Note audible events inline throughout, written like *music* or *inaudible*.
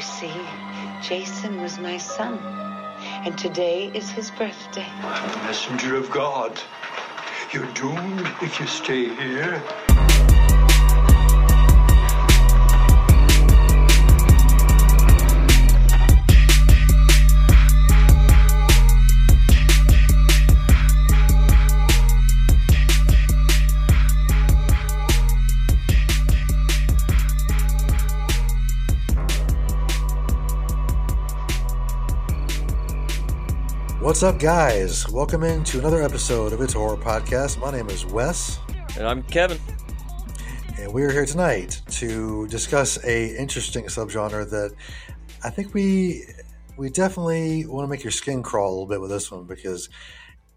You see, Jason was my son, and today is his birthday. I'm a messenger of God. You're doomed if you stay here. What's up, guys? Welcome into another episode of It's Horror Podcast. My name is Wes, And I'm Kevin. and we are here tonight to discuss a interesting subgenre that I think we we definitely want to make your skin crawl a little bit with this one because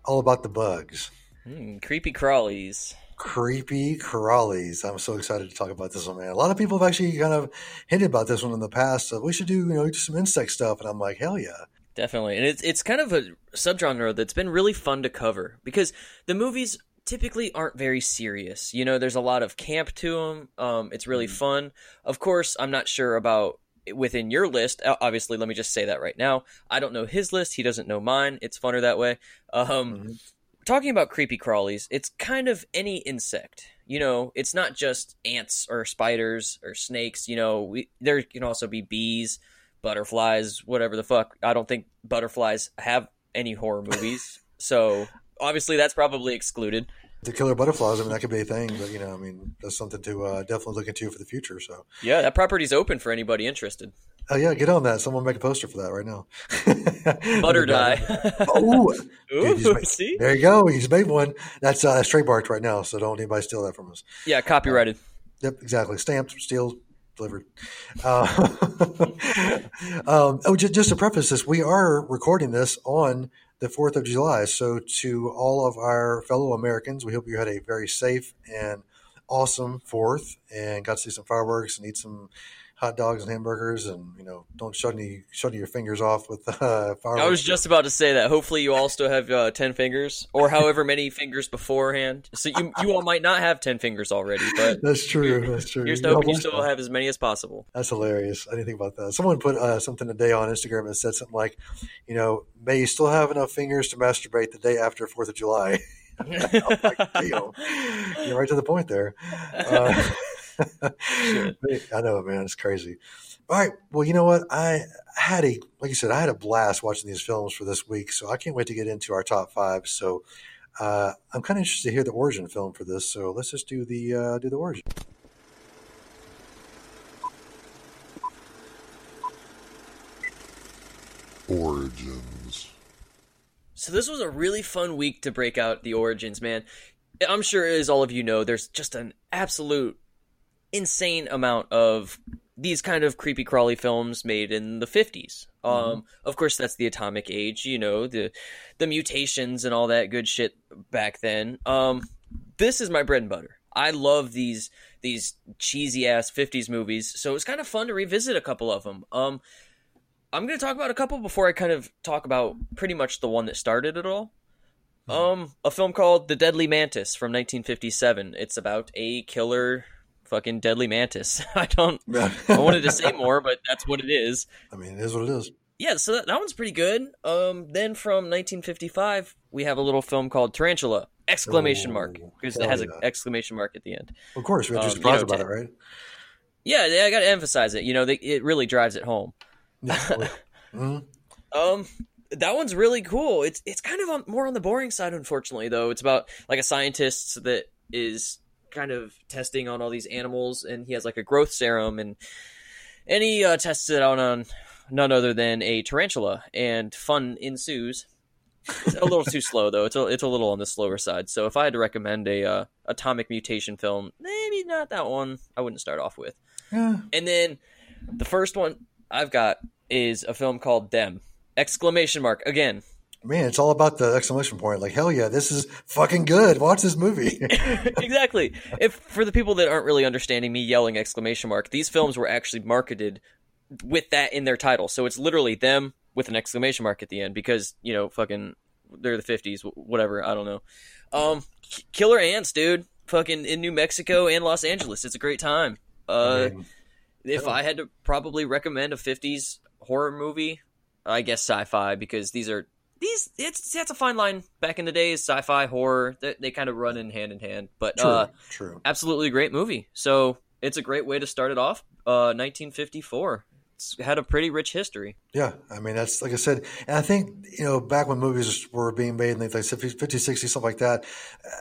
all about the bugs, Hmm, creepy crawlies. creepy crawlies. I'm so excited to talk about this one, man. A lot of people have actually kind of hinted about this one in the past. So we should do you know do some insect stuff, and I'm like, hell yeah. Definitely. And it's it's kind of a subgenre that's been really fun to cover because the movies typically aren't very serious. You know, there's a lot of camp to them. Um, it's really fun. Of course, I'm not sure about within your list. Obviously, let me just say that right now. I don't know his list. He doesn't know mine. It's funner that way. Um, Talking about creepy crawlies, it's kind of any insect. You know, it's not just ants or spiders or snakes. You know, we, there can also be bees, butterflies, whatever the fuck. I don't think butterflies have any horror movies. *laughs* so obviously that's probably excluded. The killer butterflies. I mean, that could be a thing, but you know, I mean, that's something to uh, definitely look into for the future. So. Yeah, that property's open for anybody interested. Oh yeah, get on that. Someone make a poster for that right now. *laughs* Butter dye. Oh, Ooh, *laughs* he's made- see? there you go. He's made one. That's uh, straight barked right now, so don't anybody steal that from us. Yeah, copyrighted. Yep, exactly. Stamped, sealed, delivered. Uh, *laughs* um, oh, just, just to preface this, we are recording this on the 4th of July. So, to all of our fellow Americans, we hope you had a very safe and awesome 4th and got to see some fireworks and eat some hot dogs and hamburgers and, you know, don't shut any, shut your fingers off with *laughs* uh. I was just about to say that. Hopefully, you all still have uh, ten fingers, or however many fingers beforehand. So you you all might not have ten fingers already, but *laughs* That's true. That's true. here's You to hoping you almost- still have as many as possible. That's hilarious. I didn't think about that. Someone put uh, something today on Instagram that said something like, you know, may you still have enough fingers to masturbate the day after Fourth of July. *laughs* I'm like, you're right to the point there. Uh, I know, man. It's crazy. All right. Well, you know what? I had a, like you said, I had a blast watching these films for this week. So I can't wait to get into our top five. So uh, I'm kind of interested to hear the origin film for this. So let's just do the uh, do the origin. Origins. So this was a really fun week to break out the origins, man. I'm sure as all of you know, there's just an absolute insane amount of these kind of creepy crawly films made in the 50s. Um, of course, that's the atomic age, you know, the the mutations and all that good shit back then. Um, this is my bread and butter. I love these these cheesy ass 50s movies, so it's kind of fun to revisit a couple of them. Um, I'm going to talk about a couple before I kind of talk about pretty much the one that started it all. Um, a film called The Deadly Mantis from 1957. It's about a killer fucking deadly mantis. *laughs* I don't *laughs* I wanted to say more, but that's what it is. I mean, it is what it is. Yeah, so that, that one's pretty good. Um, then from 1955, we have a little film called Tarantula! Exclamation mark Oh, because it has an yeah. exclamation mark at the end. Of course, we have to Um, you know, about it, right? Yeah, yeah, I got to emphasize it. You know, they, it really drives it home. *laughs* Mhm. Um, that one's really cool. It's it's kind of on, more on the boring side, unfortunately. Though it's about like a scientist that is kind of testing on all these animals, and he has like a growth serum, and and he uh, tests it out on none other than a tarantula, and fun ensues. It's a little too slow though. It's a it's a little on the slower side. So if I had to recommend a uh, atomic mutation film, maybe not that one. I wouldn't start off with. Yeah. *sighs* And then the first one I've got is a film called Them! Exclamation mark again. Man, it's all about the exclamation point. Like, hell yeah, this is fucking good. Watch this movie. *laughs* exactly. If for the people that aren't really understanding me yelling exclamation mark, these films were actually marketed with that in their title. So it's literally them with an exclamation mark at the end because, you know, fucking they're the 50s, whatever, I don't know. Um Killer Ants, dude. Fucking in New Mexico and Los Angeles. It's a great time. Uh If I had to probably recommend a '50s horror movie, I guess sci-fi because these are these. It's that's a fine line. Back in the days, sci-fi horror they, they kind of run in hand in hand. But True, uh, true. absolutely great movie. So it's a great way to start it off. Uh, 1954. It's had a pretty rich history. Yeah, I mean that's like I said, and I think you know back when movies were being made in the like 50, 50, 60, something like that,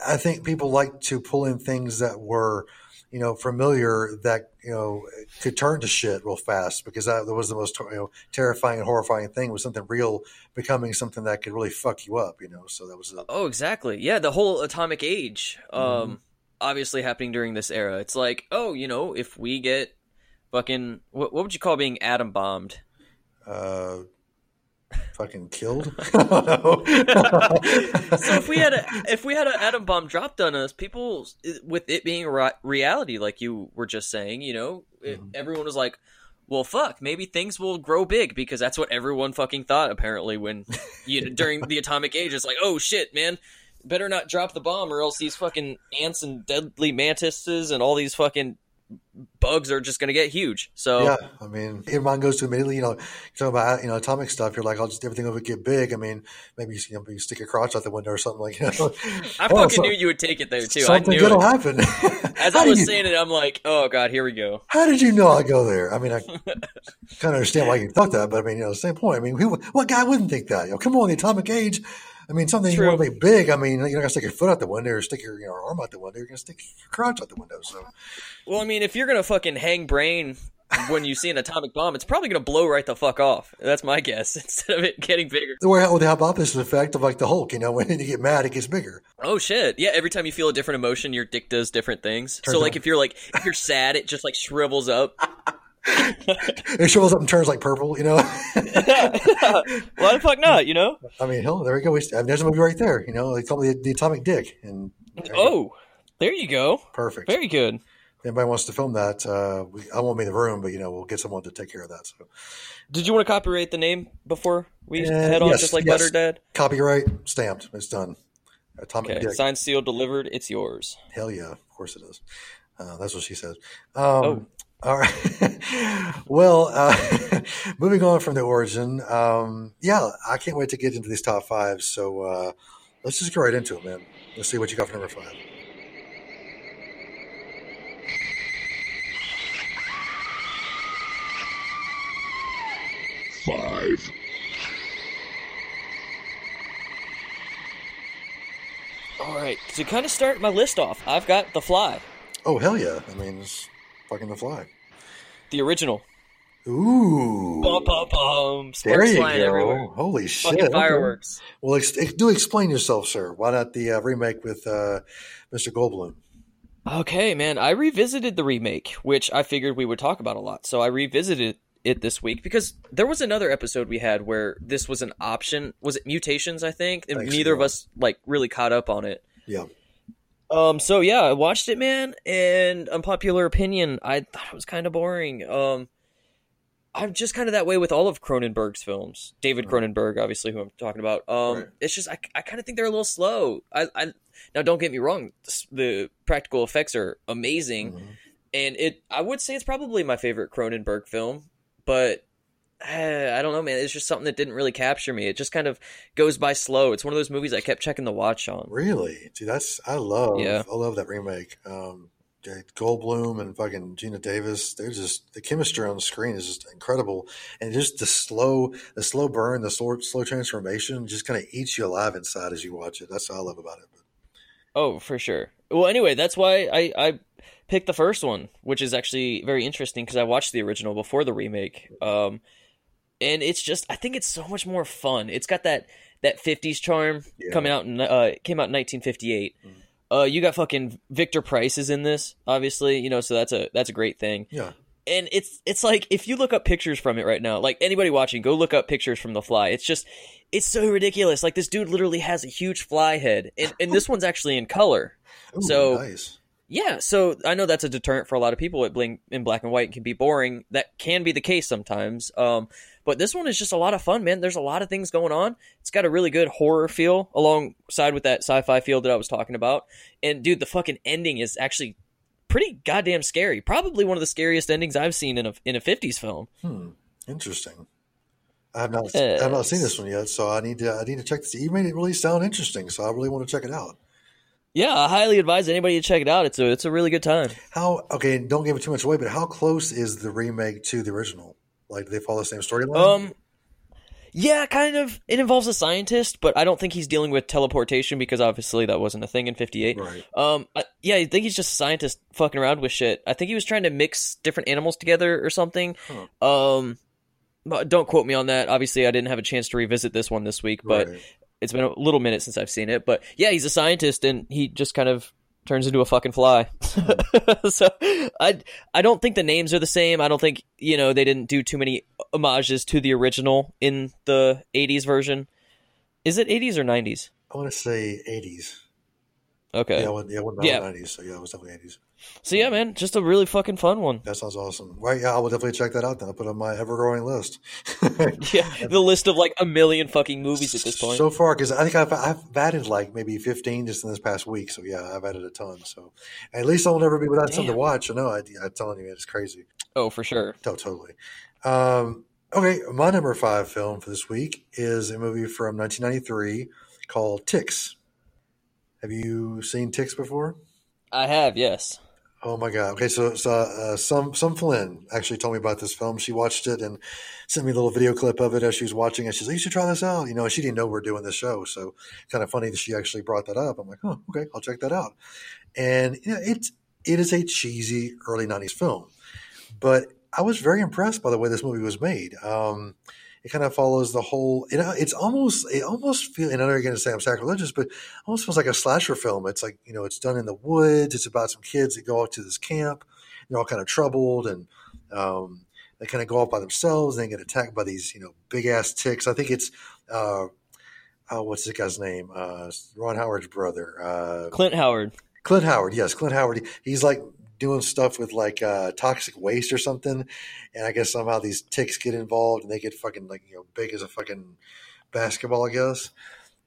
I think people like to pull in things that were you know familiar that you know could turn to shit real fast because that, was the most you know terrifying and horrifying thing was something real becoming something that could really fuck you up. You know, so that was a, Oh, exactly. Yeah, the whole atomic age, um, obviously happening during this era. It's like, oh, you know, if we get fucking, what, what would you call being atom bombed? uh, fucking killed. *laughs* So if we had a, if we had an atom bomb dropped on us, people with it being ri- reality, like you were just saying, you know, it, mm-hmm. everyone was like. Well, fuck. Maybe things will grow big because that's what everyone fucking thought. Apparently, when you know, during the atomic age, it's like, oh shit, man, better not drop the bomb or else these fucking ants and deadly mantises and all these fucking bugs are just gonna get huge. So Yeah, I mean, your mind goes to immediately. You know, talking about you know atomic stuff. You're like, I'll just everything will get big. I mean, maybe you, know, you stick your crotch out the window or something like. You know, *laughs* I Oh, fucking so- knew you would take it there too. Something knew good will happen. As *laughs* I was you- saying it, I'm like, oh god, here we go. How did you know I'd go there? I mean, I *laughs* kind of understand why you thought that, but I mean, you know, same point. I mean, who, what guy wouldn't think that? You know, come on, the atomic age. I mean, something True. to make big. I mean, you're not gonna stick your foot out the window or stick your you know, arm out the window. You're gonna stick your crotch out the window. So, Well, I mean, if you're gonna fucking hang brain when you see an atomic bomb, it's probably gonna blow right the fuck off. That's my guess. *laughs* Instead of it getting bigger. or how the opposite effect of like the Hulk? You know, *laughs* when you get mad, it gets bigger. Oh shit! Yeah, every time you feel a different emotion, your dick does different things. Turns so, like, out- if you're like if you're sad, it just like shrivels up. *laughs* It shrivels up and turns like purple. You know. *laughs* Why the fuck not? You know? I mean, hell, there we go. We, I mean, there's a movie right there. You know, they call the, the Atomic Dick, and there you. Oh, there you go. perfect. Very good. If anybody wants to film that, uh, we, I won't be in the room, but you know, we'll get someone to take care of that. So, Did you want to copyright the name before we Uh, head on, yes, just like yes. Butter Dad? copyright stamped. It's done. Atomic Okay, Dick. signed, sealed, delivered. It's yours. Hell yeah, of course it is. Uh, that's what she said. Um, Oh. All right. *laughs* well, uh, *laughs* moving on from the origin, um, yeah, I can't wait to get into these top fives. So uh, let's just get right into it, man. Let's see what you got for number five. five, All right, to kind of start my list off, I've got The Fly, Oh hell yeah! I mean, it's fucking the fly. the original. Ooh, Bum, bum, bum. there you go. everywhere. Holy shit! Fucking okay. fireworks. Well, ex- do explain yourself, sir. Why not the uh, remake with uh, Mr. Goldblum? Okay, man, I revisited the remake, which I figured we would talk about a lot. So I revisited it this week because there was another episode we had where this was an option. Was it mutations? I think, and so, neither of us like really caught up on it. Yeah, Um, so yeah, I watched it, man, and unpopular opinion, I thought it was kind of boring. Um, I'm just kind of that way with all of Cronenberg's films. David Cronenberg, obviously, who I'm talking about. Um, Right. it's just I, I kind of think they're a little slow. I, I now don't get me wrong, the practical effects are amazing, Mhm. and it I would say it's probably my favorite Cronenberg film, but. *sighs* I don't know, man. It's just something that didn't really capture me. It just kind of goes by slow. It's one of those movies I kept checking the watch on. really. See, that's I love. Yeah. I love that remake. Um, Goldblum and fucking Geena Davis. They're just the chemistry on the screen is just incredible, and just the slow, the slow burn, the slow, slow transformation, just kind of eats you alive inside as you watch it. That's what I love about it. Oh, for sure. Well, anyway, that's why I, I picked the first one, which is actually very interesting because I watched the original before the remake. Um, and it's just I think it's so much more fun. It's got that that '50s charm Yeah. coming out in uh came out in 1958. Uh, you got fucking Victor Price is in this, obviously, you know, so that's a that's a great thing. Yeah, And it's it's like if you look up pictures from it right now, like anybody watching, go look up pictures from The Fly. It's just it's so ridiculous. Like this dude literally has a huge fly head, and, and this one's actually in color. Ooh, So- nice. Yeah, so I know that's a deterrent for a lot of people. It bling in black and white can be boring. That can be the case sometimes. Um, but this one is just a lot of fun, man. There's a lot of things going on. It's got a really good horror feel alongside with that sci-fi feel that I was talking about. And dude, the fucking ending is actually pretty goddamn scary. Probably one of the scariest endings I've seen in a in a '50s film. Hmm. Interesting. I have not. I have not seen this one yet, so I need to. I need to check this. You made it really sound interesting, so I really want to check it out. Yeah, I highly advise anybody to check it out. It's a it's a really good time. How? Okay, don't give it too much away, but how close is the remake to the original? Like, do they follow the same storyline? Um, yeah, kind of. It involves a scientist, but I don't think he's dealing with teleportation because obviously that wasn't a thing in '58. Right. Um, I, yeah, I think he's just a scientist fucking around with shit. I think he was trying to mix different animals together or something. Um, but don't quote me on that. Obviously, I didn't have a chance to revisit this one this week, but Right. it's been a little minute since I've seen it. But yeah, he's a scientist, and he just kind of turns into a fucking fly. *laughs* so I I don't think the names are the same. I don't think you know they didn't do too many homages to the original in the '80s version. Is it '80s or '90s? I want to say eighties. Okay. Yeah, I went, yeah, I went Yeah. nineties. So yeah, it was definitely eighties. So yeah, man, just a really fucking fun one. That sounds awesome. Right? Yeah, I will definitely check that out. Then I'll put it on my ever-growing list. *laughs* Yeah, the list of like a million fucking movies at this point. So far, because I think I've, I've added like maybe 15 just in this past week. So yeah, I've added a ton. So at least I'll never be without something to watch. I know. I, I'm telling you, it's crazy. oh, for sure. Oh, totally. Um, okay, my number five film for this week is a movie from 1993 called Ticks. Have you seen Ticks before? I have, yes. Oh my god! Okay, so so uh, some some Flynn actually told me about this film. She watched it and sent me a little video clip of it as she was watching it. She's like, "You should try this out." You know, she didn't know we are doing this show, so kind of funny that she actually brought that up. I'm like, "Oh, okay, I'll check that out." And you know, it's it is a cheesy early '90s film, but I was very impressed by the way this movie was made. Um, it kind of follows the whole. You know, it's almost it almost feel. And I know you're going to say I'm sacrilegious, but it almost feels like a slasher film. It's like you know, it's done in the woods. It's about some kids that go out to this camp. They're all kind of troubled and. Um, they kind of go off by themselves and they get attacked by these, you know, big ass ticks. I think it's, uh, oh, what's this guy's name? Uh, Ron Howard's brother. Uh, Clint Howard. Clint Howard, yes, Clint Howard. He's like doing stuff with like uh, toxic waste or something, and I guess somehow these ticks get involved and they get fucking like you know big as a fucking basketball, I guess,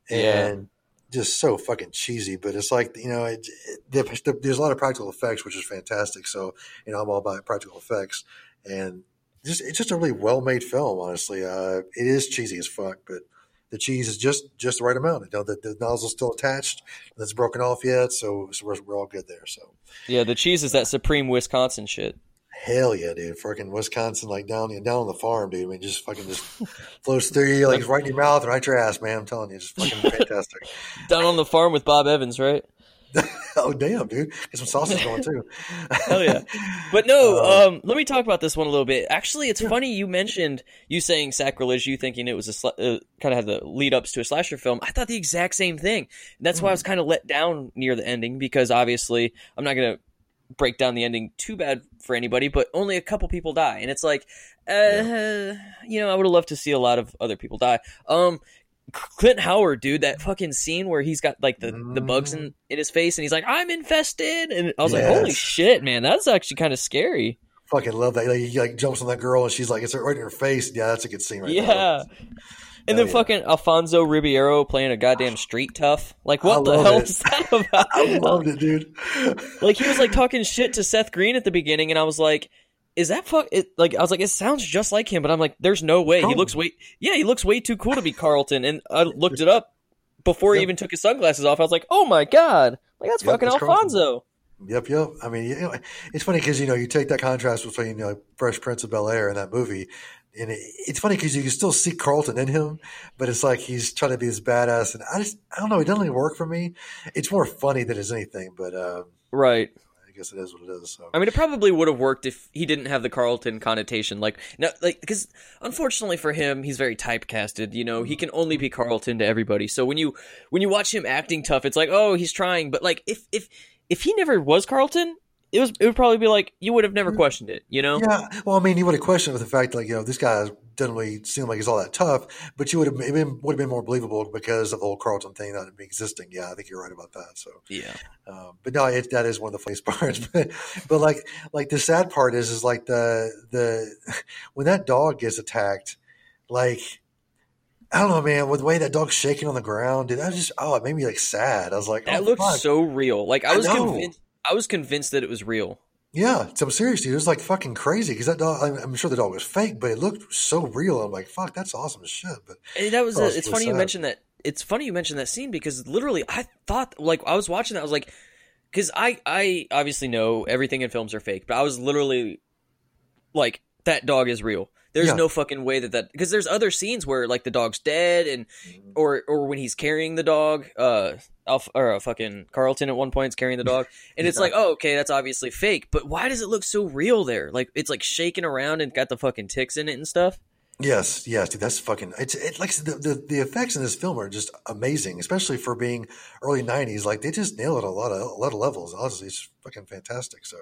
Yeah. and just so fucking cheesy. But it's like you know, it, it, the, there's a lot of practical effects, which is fantastic. So you know, I'm all about practical effects, and just it's just a really well made film. Honestly, uh, it is cheesy as fuck, but the cheese is just just the right amount. You know, the, the nozzle's still attached, it's broken off yet, so, so we're, we're all good there. So Yeah, the cheese is that supreme Wisconsin shit. hell yeah, dude! Fucking Wisconsin, like down down on the farm, dude. I mean, just fucking just flows through you, like right in your mouth, right your ass, man. I'm telling you, just fucking *laughs* fantastic. Down on the farm with Bob Evans, right? *laughs* oh damn, dude! Get some sausage going too. *laughs* Hell yeah. But no, *laughs* Uh, um, let me talk about this one a little bit. Actually, it's funny you mentioned you saying sacrilege, you thinking it was a sla- uh, kind of had the lead ups to a slasher film. I thought the exact same thing. That's why I was kind of let down near the ending because obviously I'm not going to break down the ending too bad for anybody, but only a couple people die. And it's like, uh, you know, I would have loved to see a lot of other people die. Um, Clint Howard, dude, that fucking scene where he's got like the, the bugs mm. in, in his face and he's like, I'm infested. And I was like, holy shit, man, that's actually kind of scary. fucking love that. Like, he like jumps on that girl, and she's like, it's right in her face. Yeah, that's a good scene, right Yeah. And then yeah. fucking Alfonso Ribeiro playing a goddamn street tough. Like, what the hell it. is that about? *laughs* I loved it, dude. like, he was like talking shit to Seth Green at the beginning, and I was like, is that fuck? It, like, I was like, it sounds just like him, but I'm like, there's no way. He looks way, yeah, he looks way too cool to be Carlton. And I looked it up before he even took his sunglasses off. I was like, oh my god, like that's Yep, fucking that's Carlton. Alfonso. Yep, yep. I mean, you know, it's funny because you know you take that contrast between you know Fresh Prince of Bel Air and that movie, and it, it's funny because you can still see Carlton in him, but it's like he's trying to be this badass, and I just I don't know, it doesn't really work for me. It's more funny than it's anything, but uh, Right. I guess it is what it is. So I mean, it probably would have worked if he didn't have the Carlton connotation. Like, no, like because unfortunately for him, he's very typecasted. You know, he mm-hmm. can only be Carlton to everybody. So when you when you watch him acting tough, it's like, oh, he's trying. But like, if if if he never was Carlton, it was it would probably be like you would have never mm-hmm. questioned it. You know? yeah, well, I mean, you would have questioned with the fact like you know this guy doesn't really seem like he's all that tough, but you would have it been, would have been more believable because of the whole Carlton thing not existing. Yeah, I think you're right about that. So. Yeah. Um, but no, it, that is one of the funniest *laughs* parts. But, but like, like the sad part is, is like the the *laughs* when that dog gets attacked, like I don't know, man, with the way that dog's shaking on the ground, dude, that was just oh, it made me like sad. I was like, That oh, looks fuck. so real. Like I I was know. convinced. I was convinced that it was real. Yeah, so seriously, it was like fucking crazy because that dog. I'm, I'm sure the dog was fake, but it looked so real. I'm like, fuck, that's awesome as shit. But And that was a, it's funny you mentioned that. It's funny you mentioned that scene because literally I thought like I was watching that I was like because I I obviously know everything in films are fake, but I was literally like that dog is real. There's Yeah. no fucking way that that because there's other scenes where like the dog's dead and or or when he's carrying the dog, uh, Alf, or uh, fucking Carlton at one point is carrying the dog, and it's Yeah. like, oh, okay, that's obviously fake. But why does it look so real there? Like it's like shaking around and got the fucking ticks in it and stuff. yes, yes, dude, that's fucking. It's it like the, the the effects in this film are just amazing, especially for being early '90s. Like they just nail it a lot of a lot of levels. Honestly, it's fucking fantastic. So,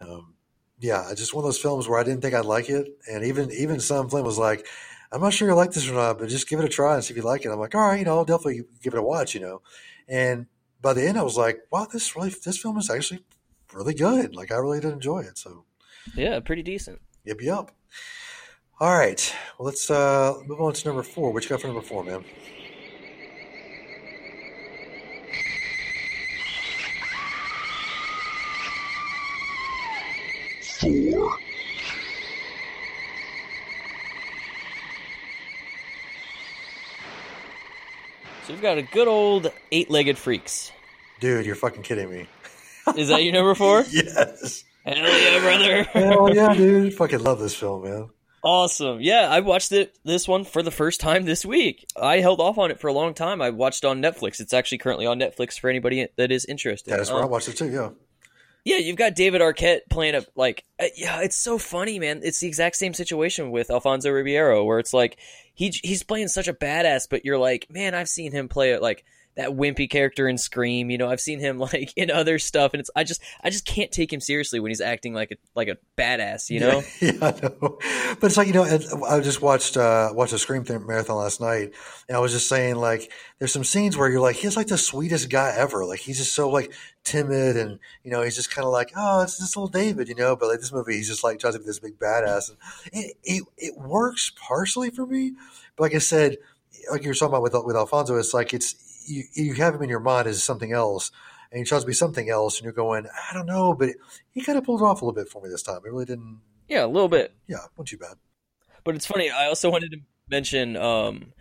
um, yeah, just one of those films where I didn't think I'd like it, and even even some Flynn was like, "I'm not sure you like this or not, but just give it a try and see if you like it." I'm like, "All right, you know, I'll definitely give it a watch," you know. And by the end, I was like, "Wow, this really this film is actually really good. Like, I really did enjoy it." So, Yeah, pretty decent. yip yep. All right, well, let's uh move on to number four. What you got for number four, man? Four, So we've got a good old eight-legged freaks. Dude, you're fucking kidding me. Is that your number four? *laughs* yes. Hell yeah, brother! Hell *laughs* yeah, dude. Fucking love this film, man. awesome. Yeah, I watched it this one for the first time this week. I held off on it for a long time. I watched it on Netflix. It's actually currently on Netflix for anybody that is interested. Yeah, that's where I Um, watched it too. Yeah. Yeah, you've got David Arquette playing a like. Uh, yeah, it's so funny, man. It's the exact same situation with Alfonso Ribeiro, where it's like he he's playing such a badass, but you're like, man, I've seen him play it like that wimpy character in Scream. You know, I've seen him *laughs* like in other stuff, and it's I just I just can't take him seriously when he's acting like a like a badass. You know? *laughs* Yeah, know. But it's like you know, I just watched uh watched a Scream Th- marathon last night, and I was just saying like, there's some scenes where you're like, he's like the sweetest guy ever. Like he's just so like timid, and you know, he's just kind of like, oh, it's this little David, you know. But like this movie, he's just like tries to be this big badass, and it it, it works partially for me. But like I said, like you were talking about with with Alfonso, it's like it's you you have him in your mind as something else. And he tries to be something else, and you're going, I don't know, but he kind of pulled it off a little bit for me this time. It really didn't Yeah, a little bit. yeah, not too bad. But it's funny. I also wanted to mention, um,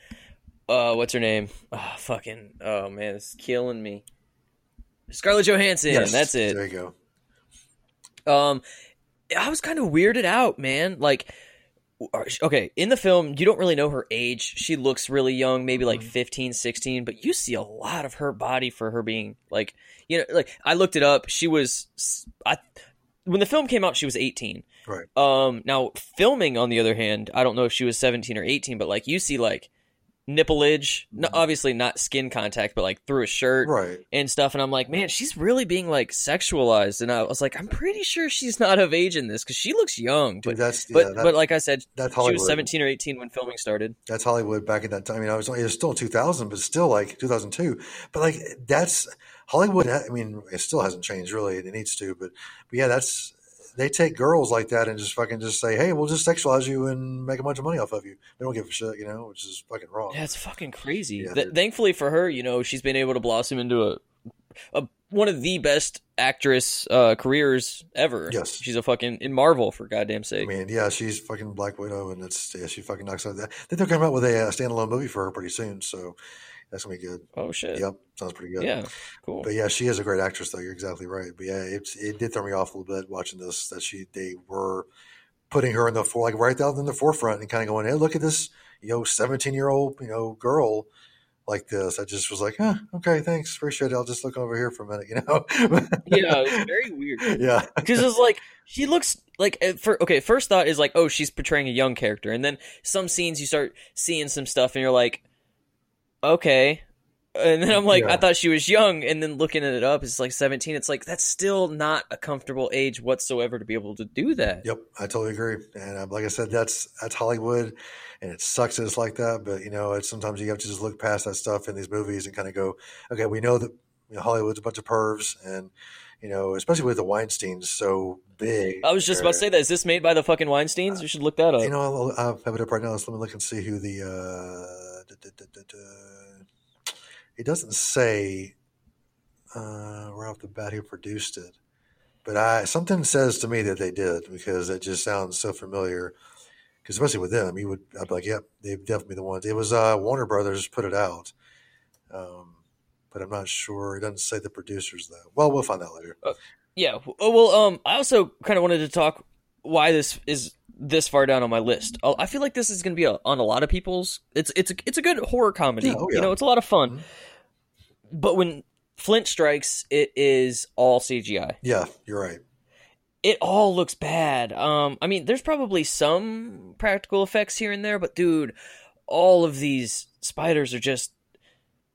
uh, what's her name? Oh, fucking, oh man, it's killing me. Scarlett Johansson. that's it. There you go. Um, I was kind of weirded out, man. Like, okay, in the film, you don't really know her age. She looks really young, maybe like Mm-hmm. 15, 16, but you see a lot of her body for her being like, you know, like I looked it up. She was, I, when the film came out, she was 18. Right. Um, now filming, on the other hand, I don't know if she was 17 or 18, but like you see like nippleage, no, obviously not skin contact, but like through a shirt Mm-hmm. Right. and stuff. And I'm like, man, she's really being like sexualized. And I was like, I'm pretty sure she's not of age in this because she looks young. Dude, But that's but yeah, that, but like I said, that's she was 17 or 18 when filming started. That's Hollywood back at that time. I mean, I was it was still 2000, but still like 2002. But like that's Hollywood. I mean, it still hasn't changed really. It needs to, but, but yeah, that's they take girls like that and just fucking just say, hey, we'll just sexualize you and make a bunch of money off of you. They don't give a shit, you know, which is fucking wrong. Yeah, it's fucking crazy. Yeah, Th- thankfully for her, you know, she's been able to blossom into a, a one of the best actress uh, careers ever. Yes. she's a fucking in Marvel for goddamn sake. I mean, yeah, she's fucking Black Widow, and it's yeah, she fucking knocks out that. I think they're coming out with a uh, standalone movie for her pretty soon, so that's gonna be good. oh shit. Yep, sounds pretty good. Yeah. Cool. But yeah, she is a great actress, though. You're exactly right. But yeah, it, it did throw me off a little bit watching this that she they were putting her in the for like right out in the forefront and kind of going, hey, look at this, you know, 17 year old you know girl like this. I just was like, huh, okay, thanks, appreciate it. I'll just look over here for a minute, *laughs* you know. yeah, it's very weird. *laughs* yeah, because it's like she looks like fir- okay first thought is like oh she's portraying a young character and then some scenes you start seeing some stuff and you're like okay and then i'm like Yeah. i thought she was young and then looking it up it's like 17 it's like that's still not a comfortable age whatsoever to be able to do that Yep, I totally agree. And uh, like I said, that's that's Hollywood, and it sucks that it's like that. But you know, it's sometimes you have to just look past that stuff in these movies and kind of go, okay, we know that you know, Hollywood's a bunch of pervs, and you know, especially with the Weinstein's so big. i was just about to say that is this made by the fucking weinsteins we should look that up You know, I'll, I'll have it up right now. So let me look and see who the. Uh, da, da, da. It doesn't say uh, right off the bat who produced it, but I something says to me that they did because it just sounds so familiar. Because especially with them, you would I'd be like, "Yep, they've definitely the ones." It was uh, Warner Brothers put it out, um, but I'm not sure. It doesn't say the producers though. Well, we'll find out later. Yeah. Oh, well, um, I also kind of wanted to talk why this is this far down on my list. Oh, I feel like this is going to be a, on a lot of people's. It's it's a, it's a good horror comedy. Yeah, oh, You know, it's a lot of fun. Mhm. But when Flint strikes, it is all CGI. Yeah, you're right. It all looks bad. Um, I mean, there's probably some practical effects here and there, but dude, all of these spiders are just.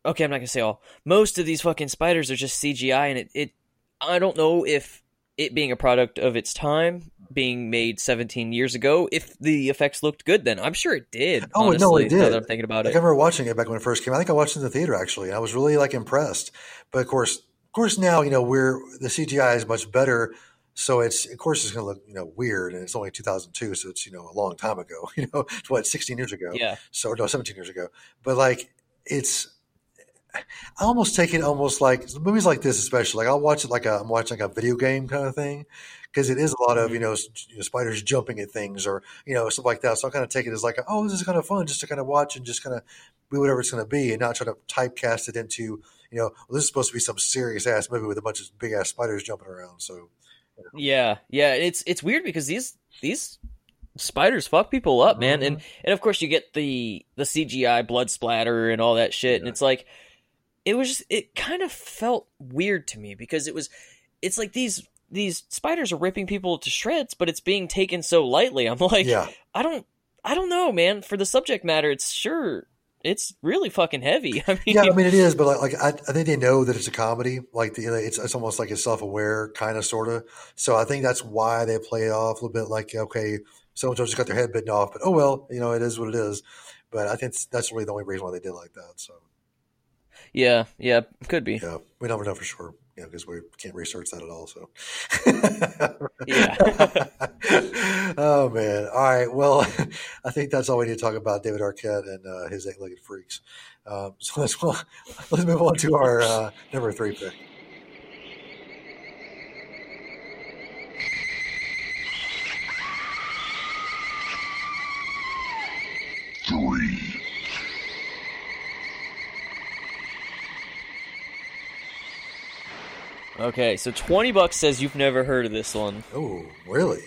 Okay, I'm not gonna say all. Most of these fucking spiders are just CGI, and it, it I don't know if it being a product of its time, being made 17 years ago, if the effects looked good then. I'm sure it did. Oh, honestly, no, it did. I'm thinking about Like it. I remember watching it back when it first came. out. I think I watched it in the theater actually, and I was really like impressed. But of course, of course, now you know we're the CGI is much better, so it's of course it's going to look you know weird, and it's only 2002, so it's you know a long time ago. *laughs* You know, it's what 16 years ago. Yeah. So no, 17 years ago. But like it's. I almost take it almost like movies like this, especially. Like I'll watch it like a, I'm watching like a video game kind of thing, because it is a lot of you mm-hmm. know, you know spiders jumping at things or you know stuff like that. So I kind of take it as like, oh, this is kind of fun, just to kind of watch and just kind of be whatever it's going to be, and not try to typecast it into you know, well, this is supposed to be some serious ass movie with a bunch of big ass spiders jumping around. So Yeah, yeah. It's it's weird because these these spiders fuck people up, man. And mm-hmm. and of course you get the the CGI blood splatter and all that shit, and it's like it was just it kind of felt weird to me because it was it's like these these spiders are ripping people to shreds, but it's being taken so lightly. I'm *laughs* like, yeah, I don't I don't know, man. For the subject matter, it's sure it's really fucking heavy. *laughs* I mean, yeah, I mean it is, but like, like I, I think they know that it's a comedy. Like the, it's it's almost like a self aware, kind of, sort of. So I think that's why they play it off a little bit like okay, so and so just got their head bitten off, but oh well, you know, it is what it is. But I think that's really the only reason why they did like that. So yeah, yeah, could be. yeah, we never know for sure, you know, because we can't research that at all. So Yeah. *laughs* oh man. All right. Well, *laughs* I think that's all we need to talk about David Arquette and uh, his eight-legged freaks. Um, so let's well, let's move on to our uh, number three pick. Okay, so twenty bucks says you've never heard of this one. Oh, really?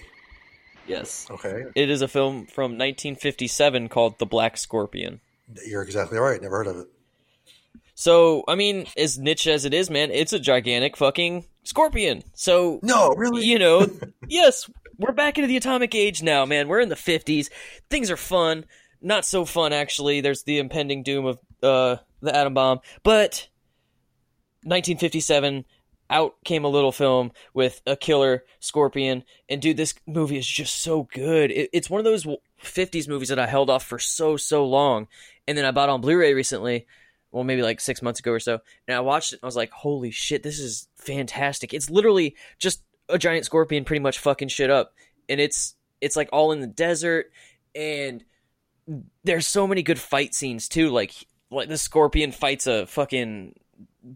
Yes. Okay. It is a film from 1957 called The Black Scorpion. You're exactly right. Never heard of it. So, I mean, as niche as it is, man, it's a gigantic fucking scorpion. So, No, really? you know, *laughs* yes, we're back into the atomic age now, man. We're in the 50s. Things are fun. Not so fun, actually. There's the impending doom of uh, the atom bomb. But 1957, out came a little film with a killer scorpion. And dude, this movie is just so good. It, it's one of those 50s movies that I held off for so, so long. And then I bought on Blu ray recently. Well, maybe like six months ago or so. And I watched it and I was like, holy shit, this is fantastic. It's literally just a giant scorpion pretty much fucking shit up. And it's it's like all in the desert and there's so many good fight scenes too. Like like the scorpion fights a fucking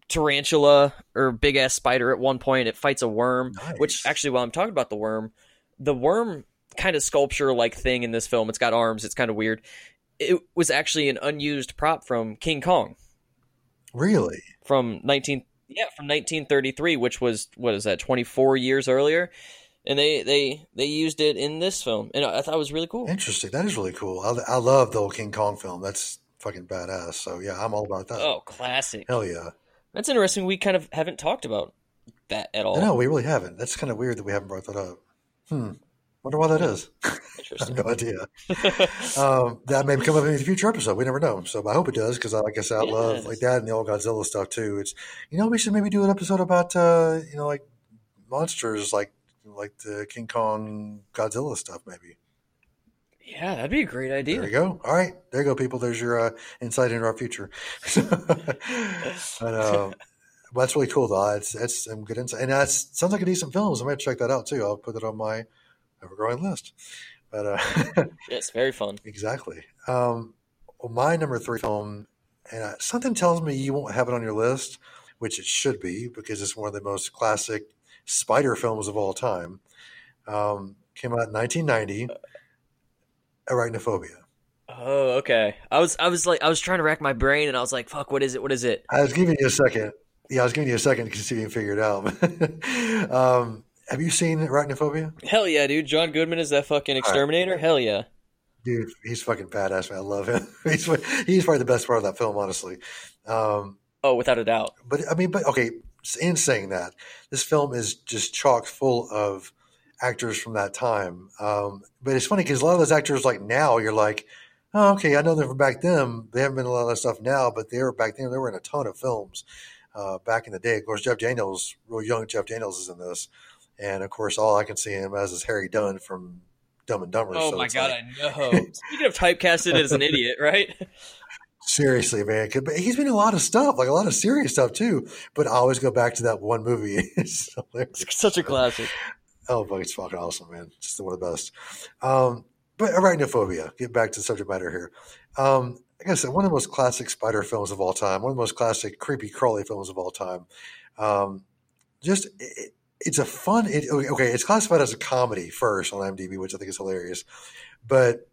tarantula or big ass spider at one point. It fights a worm, which actually, while I'm talking about the worm, the worm kind of sculpture like thing in this film. It's got arms. It's kind of weird. It was actually an unused prop from King Kong Really? from 19 yeah from 1933, which was what is that 24 years earlier. And they, they they used it in this film, and I, I thought it was really cool. Interesting. That is really cool. I, I love the old King Kong film. That's fucking badass. So yeah, I'm all about that. Oh, classic! Hell yeah. That's interesting. We kind of haven't talked about that at all. No, we really haven't. That's kind of weird that we haven't brought that up. Hmm. Wonder why that is. *laughs* I have Interesting. no idea. um, that may come up in a future episode. We never know. So I hope it does because, like I said, I love like that and the old Godzilla stuff too. It's you know we should maybe do an episode about uh, you know like monsters like like the King Kong Godzilla stuff maybe. Yeah, that'd be a great idea. There you go. All right, there you go, people. There's your uh, insight into our future. *laughs* but, um, but that's really cool, though. It's that's some good insight, and that sounds like a decent film. So I might check that out too. I'll put it on my ever-growing list. But uh, *laughs* Yes, very fun. exactly. Um, well, my number three film, and uh, something tells me you won't have it on your list, which it should be because it's one of the most classic spider films of all time. Um, came out in 1990. Arachnophobia. Oh, okay. I was I was like I was trying to rack my brain and I was like, fuck, what is it? What is it? I was giving you a second. Yeah, I was giving you a second to see if you can figure it out. *laughs* um, have you seen Arachnophobia? Hell yeah, dude. John Goodman is that fucking exterminator? Hell yeah. Dude, he's fucking badass, man. I love him. *laughs* he's he's probably the best part of that film, honestly. Um, oh, without a doubt. But I mean, but okay. In saying that, this film is just chock full of actors from that time. Um, but it's funny because a lot of those actors, like now, you're like, oh, okay, I know them from back then. They haven't been in a lot of stuff now, but they were back then. They were in a ton of films uh, back in the day. Of course, Jeff Daniels, real young Jeff Daniels, is in this, and of course, all I can see him as is Harry Dunn from Dumb and Dumber. Oh so my god, like... I know. *laughs* Speaking of typecasted as an idiot, right? Seriously, man, but he's been in a lot of stuff, like a lot of serious stuff too. But I always go back to that one movie. *laughs* it's, it's such a classic. Oh, fuck, it's fucking awesome, man. Just one of the best. Um, but arachnophobia. Get back to the subject matter here. Um, like I said, one of the most classic spider films of all time. One of the most classic creepy crawly films of all time. Um, just it, it's a fun. It, okay, it's classified as a comedy first on IMDb, which I think is hilarious. But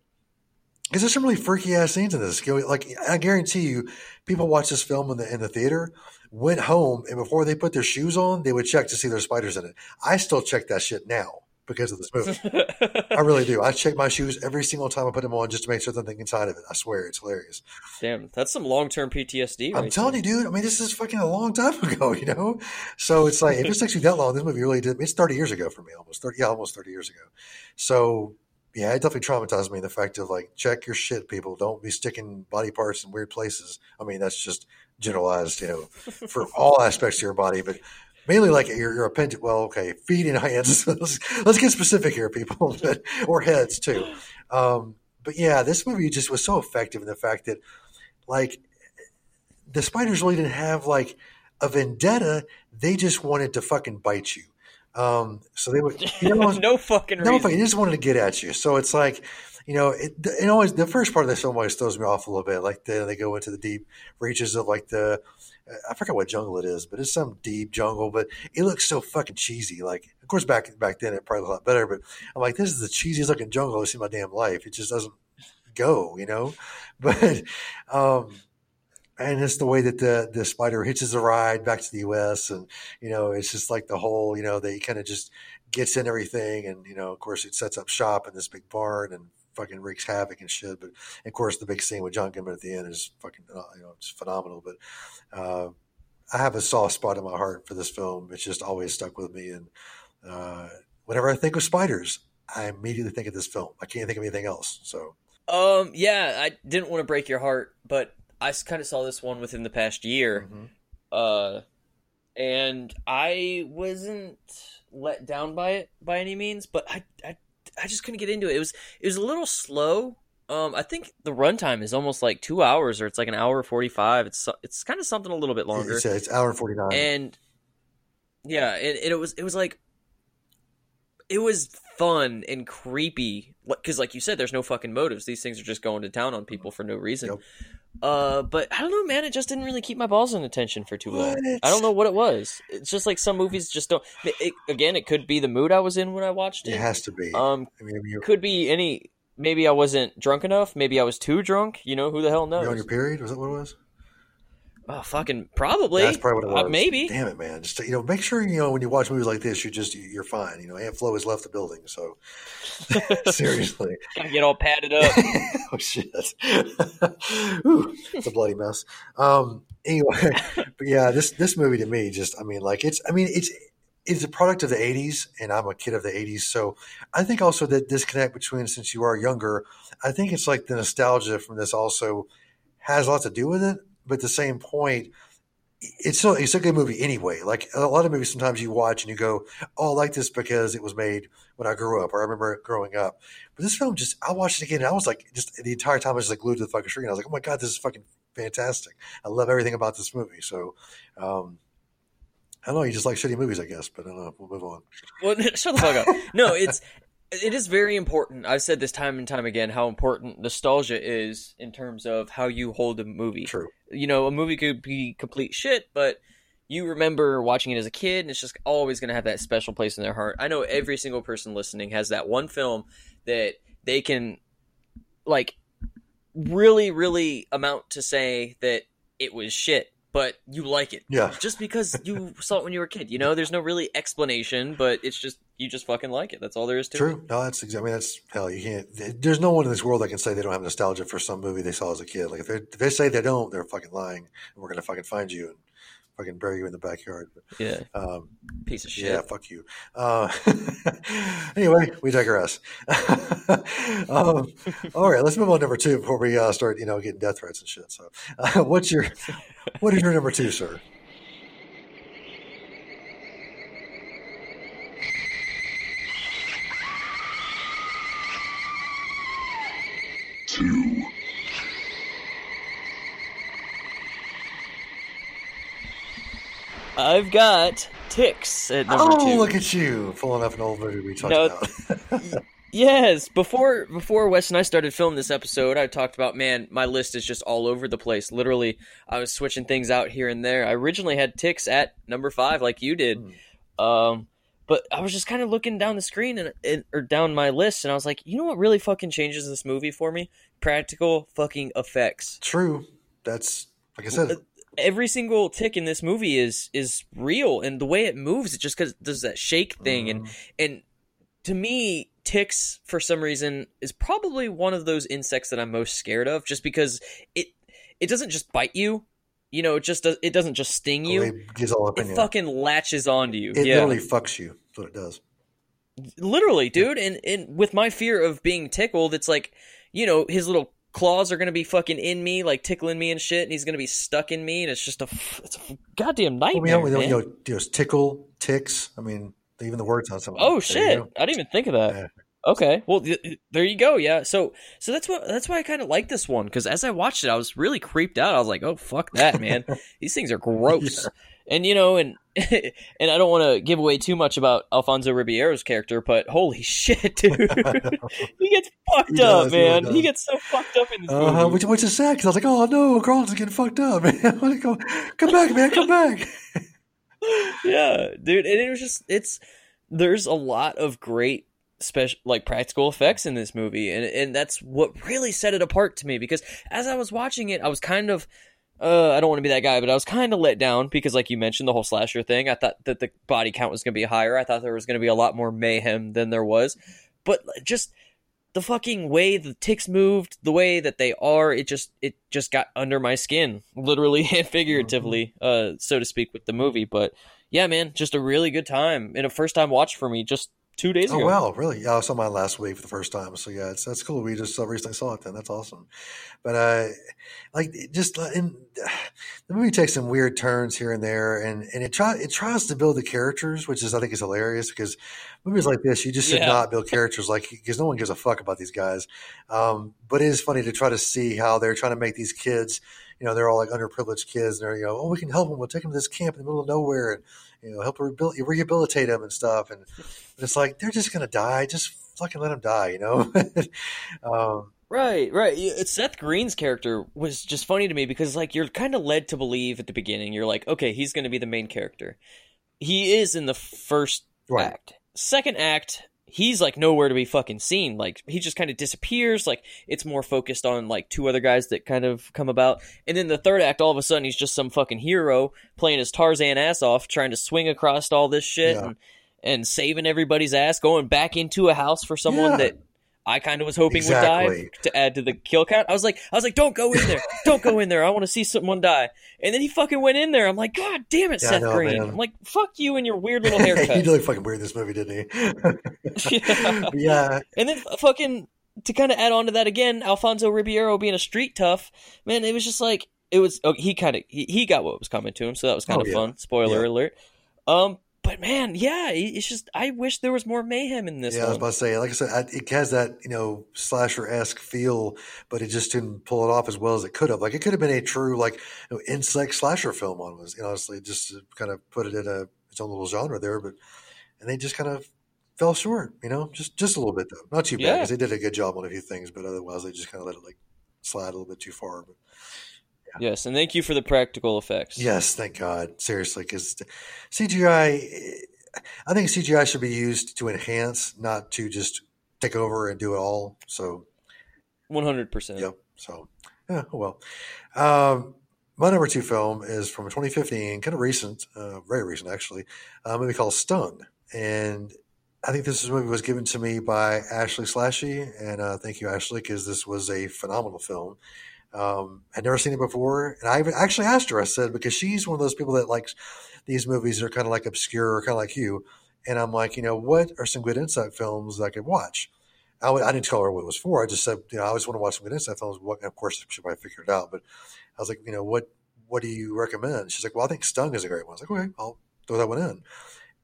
because there's some really freaky ass scenes in this. Like I guarantee you, people watch this film in the in the theater, went home, and before they put their shoes on, they would check to see there's spiders in it. I still check that shit now because of this movie. I really do. I check my shoes every single time I put them on just to make sure there's nothing inside of it. I swear, it's hilarious. Damn, that's some long term PTSD. Right I'm telling there. you, dude. I mean, this is fucking a long time *laughs* ago, you know. So it's like if it takes you that long, this movie really did. It's 30 years ago for me, almost 30. Yeah, almost 30 years ago. So yeah, it definitely traumatized me. The fact of like, check your shit, people. Don't be sticking body parts in weird places. I mean, that's just generalized, you know, for all aspects of your body, but mainly like your, your appendage. Well, okay, feet and hands. let's, let's get specific here, people, *laughs* or heads too. Um, but yeah, this movie just was so effective in the fact that like the spiders really didn't have like a vendetta. They just wanted to fucking bite you. Um, so they would, you know, *laughs* no fucking no, reason. they just wanted to get at you. So it's like, you know, it, it always the first part of the film always throws me off a little bit. Like the, they go into the deep reaches of like the, I forget what jungle it is, but it's some deep jungle. But it looks so fucking cheesy. Like, of course, back back then it probably looked a lot better. But I'm like, this is the cheesiest looking jungle I've seen in my damn life. It just doesn't go, you know. *laughs* But um, and it's the way that the the spider hitches a ride back to the U.S. and you know it's just like the whole you know they kind of just gets in everything and you know of course it sets up shop in this big barn and fucking wreaks havoc and shit. But of course the big scene with John Goodman at the end is fucking uh, you know it's phenomenal. But uh, I have a soft spot in my heart for this film. It's just always stuck with me and. Uh, whenever I think of spiders, I immediately think of this film. I can't think of anything else. So, um, yeah, I didn't want to break your heart, but I kind of saw this one within the past year, mm-hmm. uh, and I wasn't let down by it by any means, but I, I, I just couldn't get into it. It was it was a little slow. Um, I think the runtime is almost like two hours, or it's like an hour forty five. It's it's kind of something a little bit longer. It's, it's hour forty nine, and yeah, and, and it was it was like it was fun and creepy because, like you said, there's no fucking motives. These things are just going to town on people for no reason. Yep. Uh, but I don't know, man. It just didn't really keep my balls in attention for too long. What? I don't know what it was. It's just like some movies just don't. It, again, it could be the mood I was in when I watched it. It has to be. Um, I mean, could be any. Maybe I wasn't drunk enough. Maybe I was too drunk. You know, who the hell knows? You're on your period? Was that what it was? Oh, fucking probably. That's probably what it uh, was. Uh, maybe. Damn it, man! Just you know, make sure you know when you watch movies like this, you just you're fine. You know, Aunt Flo has left the building, so *laughs* seriously, gotta get all padded up. *laughs* oh shit! *laughs* Ooh, it's a bloody mess. Um. Anyway, but yeah, this this movie to me just, I mean, like it's, I mean, it's it's a product of the 80s and i'm a kid of the 80s so i think also that disconnect between since you are younger i think it's like the nostalgia from this also has a lot to do with it but at the same point, it's still it's a good movie anyway. Like a lot of movies, sometimes you watch and you go, "Oh, I like this because it was made when I grew up, or I remember growing up." But this film, just I watched it again, and I was like, just the entire time I was like glued to the fucking screen. I was like, "Oh my god, this is fucking fantastic! I love everything about this movie." So, um, I don't know. You just like shitty movies, I guess. But I don't know. We'll move on. Well, *laughs* shut the fuck up. No, it's it is very important. I've said this time and time again how important nostalgia is in terms of how you hold a movie. True. You know, a movie could be complete shit, but you remember watching it as a kid, and it's just always going to have that special place in their heart. I know every single person listening has that one film that they can, like, really, really amount to say that it was shit, but you like it. Yeah. Just because *laughs* you saw it when you were a kid. You know, there's no really explanation, but it's just, you just fucking like it. That's all there is to it. True. No, that's exactly. I mean, that's hell. You can't. There's no one in this world that can say they don't have nostalgia for some movie they saw as a kid. Like if they, if they say they don't, they're fucking lying, and we're gonna fucking find you and fucking bury you in the backyard. But, Yeah. um, Piece of shit. yeah, fuck you. Uh, *laughs* anyway, we digress. *laughs* um, all right, let's move on to number two before we uh, start, you know, getting death threats and shit. So, uh, *laughs* what's your, what is your number two, sir? I've got Ticks at number oh, two. look at you pulling up an old movie we talked No, about. *laughs* Yes, before before Wes and I started filming this episode, I talked about man, my list is just all over the place. Literally, I was switching things out here and there. I originally had Ticks at number five, like you did, um, but I was just kind of looking down the screen and, and or down my list, and I was like, you know what really fucking changes this movie for me? Practical fucking effects. True. That's like I said. Every single tick in this movie is is real, and the way it moves, it just because does that shake thing, and mm. and to me, ticks for some reason is probably one of those insects that I'm most scared of, just because it it doesn't just bite you, you know, it just does, it doesn't just sting oh, you, It all up it in you. fucking latches onto you. It yeah, literally fucks you. That's what it does. literally, dude. And and with my fear of being tickled, it's like you know his little claws are gonna be fucking in me, like tickling me and shit, and he's gonna be stuck in me, and it's just a it's a goddamn Well, nightmare. you know, you know, you know, tickle, ticks. I mean, even the words on something. Oh There shit! I didn't even think of that. Yeah. Okay, well th- th- there you go. Yeah, so so that's what that's why I kind of like this one because as I watched it, I was really creeped out. I was like, oh fuck that, man! *laughs* These things are gross. And you know, and *laughs* and I don't want to give away too much about Alfonso Ribeiro's character, but holy *laughs* shit, dude, *laughs* he gets fucked He up, does, man. does. He gets so fucked up in this Uh-huh, movie. which, which is sad because I was like, oh no, Carlton's getting fucked up, man. I'm like, "Oh, come back, man, come back. yeah, dude, and it was just it's there's a lot of great special like practical effects in this movie and and that's what really set it apart to me because as I was watching it I was kind of uh, I don't want to be that guy, but I was kind of let down because, like you mentioned, the whole slasher thing. I thought that the body count was going to be higher. I thought there was going to be a lot more mayhem than there was. But just the fucking way the ticks moved, the way that they are, it just it just got under my skin, literally *laughs* and figuratively, uh, so to speak, with the movie. But yeah, man, just a really good time and a first time watch for me just two days ago. Oh ago. wow, really? Yeah, I saw mine last week for the first time. So yeah, it's that's cool. We just uh, recently saw it. Then that's awesome. But uh, like just uh, in the movie takes some weird turns here and there, and and it try it tries to build the characters, which is I think is hilarious because movies like this you just should Yeah. not build characters like because no one gives a fuck about these guys. Um, but it is funny to try to see how they're trying to make these kids. You know, they're all like underprivileged kids. And they're, you know, oh, we can help them. We'll take them to this camp in the middle of nowhere and, you know, help rehabil- rehabilitate them and stuff. And it's like, they're just going to die. Just fucking let them die, you know? *laughs* um, Right, right. Seth Green's character was just funny to me because like you're kind of led to believe at the beginning you're like, okay, he's going to be the main character. He is in the first Right. act. Second act, he's like nowhere to be fucking seen. Like he just kind of disappears. Like it's more focused on like two other guys that kind of come about. And then the third act, all of a sudden, he's just some fucking hero playing his Tarzan ass off, trying to swing across all this shit Yeah. and and saving everybody's ass, going back into a house for someone Yeah. that I kind of was hoping Exactly. would die to add to the kill count. I was like, I was like, don't go in there, don't go in there. I want to see someone die. And then he fucking went in there. I'm like, God damn it, Yeah, Seth know, Green. man. I'm like, fuck you and your weird little *laughs* he haircut. did look fucking weird in this movie, didn't he? *laughs* yeah. Yeah. And then fucking to kind of add on to that again, Alfonso Ribeiro being a street tough, man, it was just like it was. Oh, he kind of he, he got what was coming to him, so that was kind Oh, of yeah. fun. Spoiler alert. Um, but man, yeah, it's just I wish there was more mayhem in this Yeah, I was about to say, like I said, I- it has that you know slasher esque feel, but it just didn't pull it off as well as it could have. Like it could have been a true like you know, insect slasher film on was, you know, honestly, just to kind of put it in a its own little genre there. But and they just kind of fell short, you know, just just a little bit though, not too bad Yeah. because they did a good job on a few things, but otherwise they just kind of let it like slide a little bit too far. But Yes, and thank you for the practical effects. Yes, thank God. Seriously, because CGI, I think CGI should be used to enhance, not to just take over and do it all. So, one hundred percent. Yep. So, yeah. Oh well. Um, my number two film is from 2015, kind of recent, uh, very recent actually, a movie called Stung, and I think this movie was given to me by Ashley Slashy, and uh, thank you, Ashley, because this was a phenomenal film. Um, I'd never seen it before, and I actually asked her. I said because she's one of those people that likes these movies that are kind of like obscure, kind of like you. And I'm like, you know, what are some good insight films that I could watch? I, I didn't tell her what it was for. I just said, you know, I always want to watch some good insight films. What, of course, she might figure it out. But I was like, you know, what what do you recommend? She's like, well, I think Stung is a great one. I was like, okay, I'll throw that one in.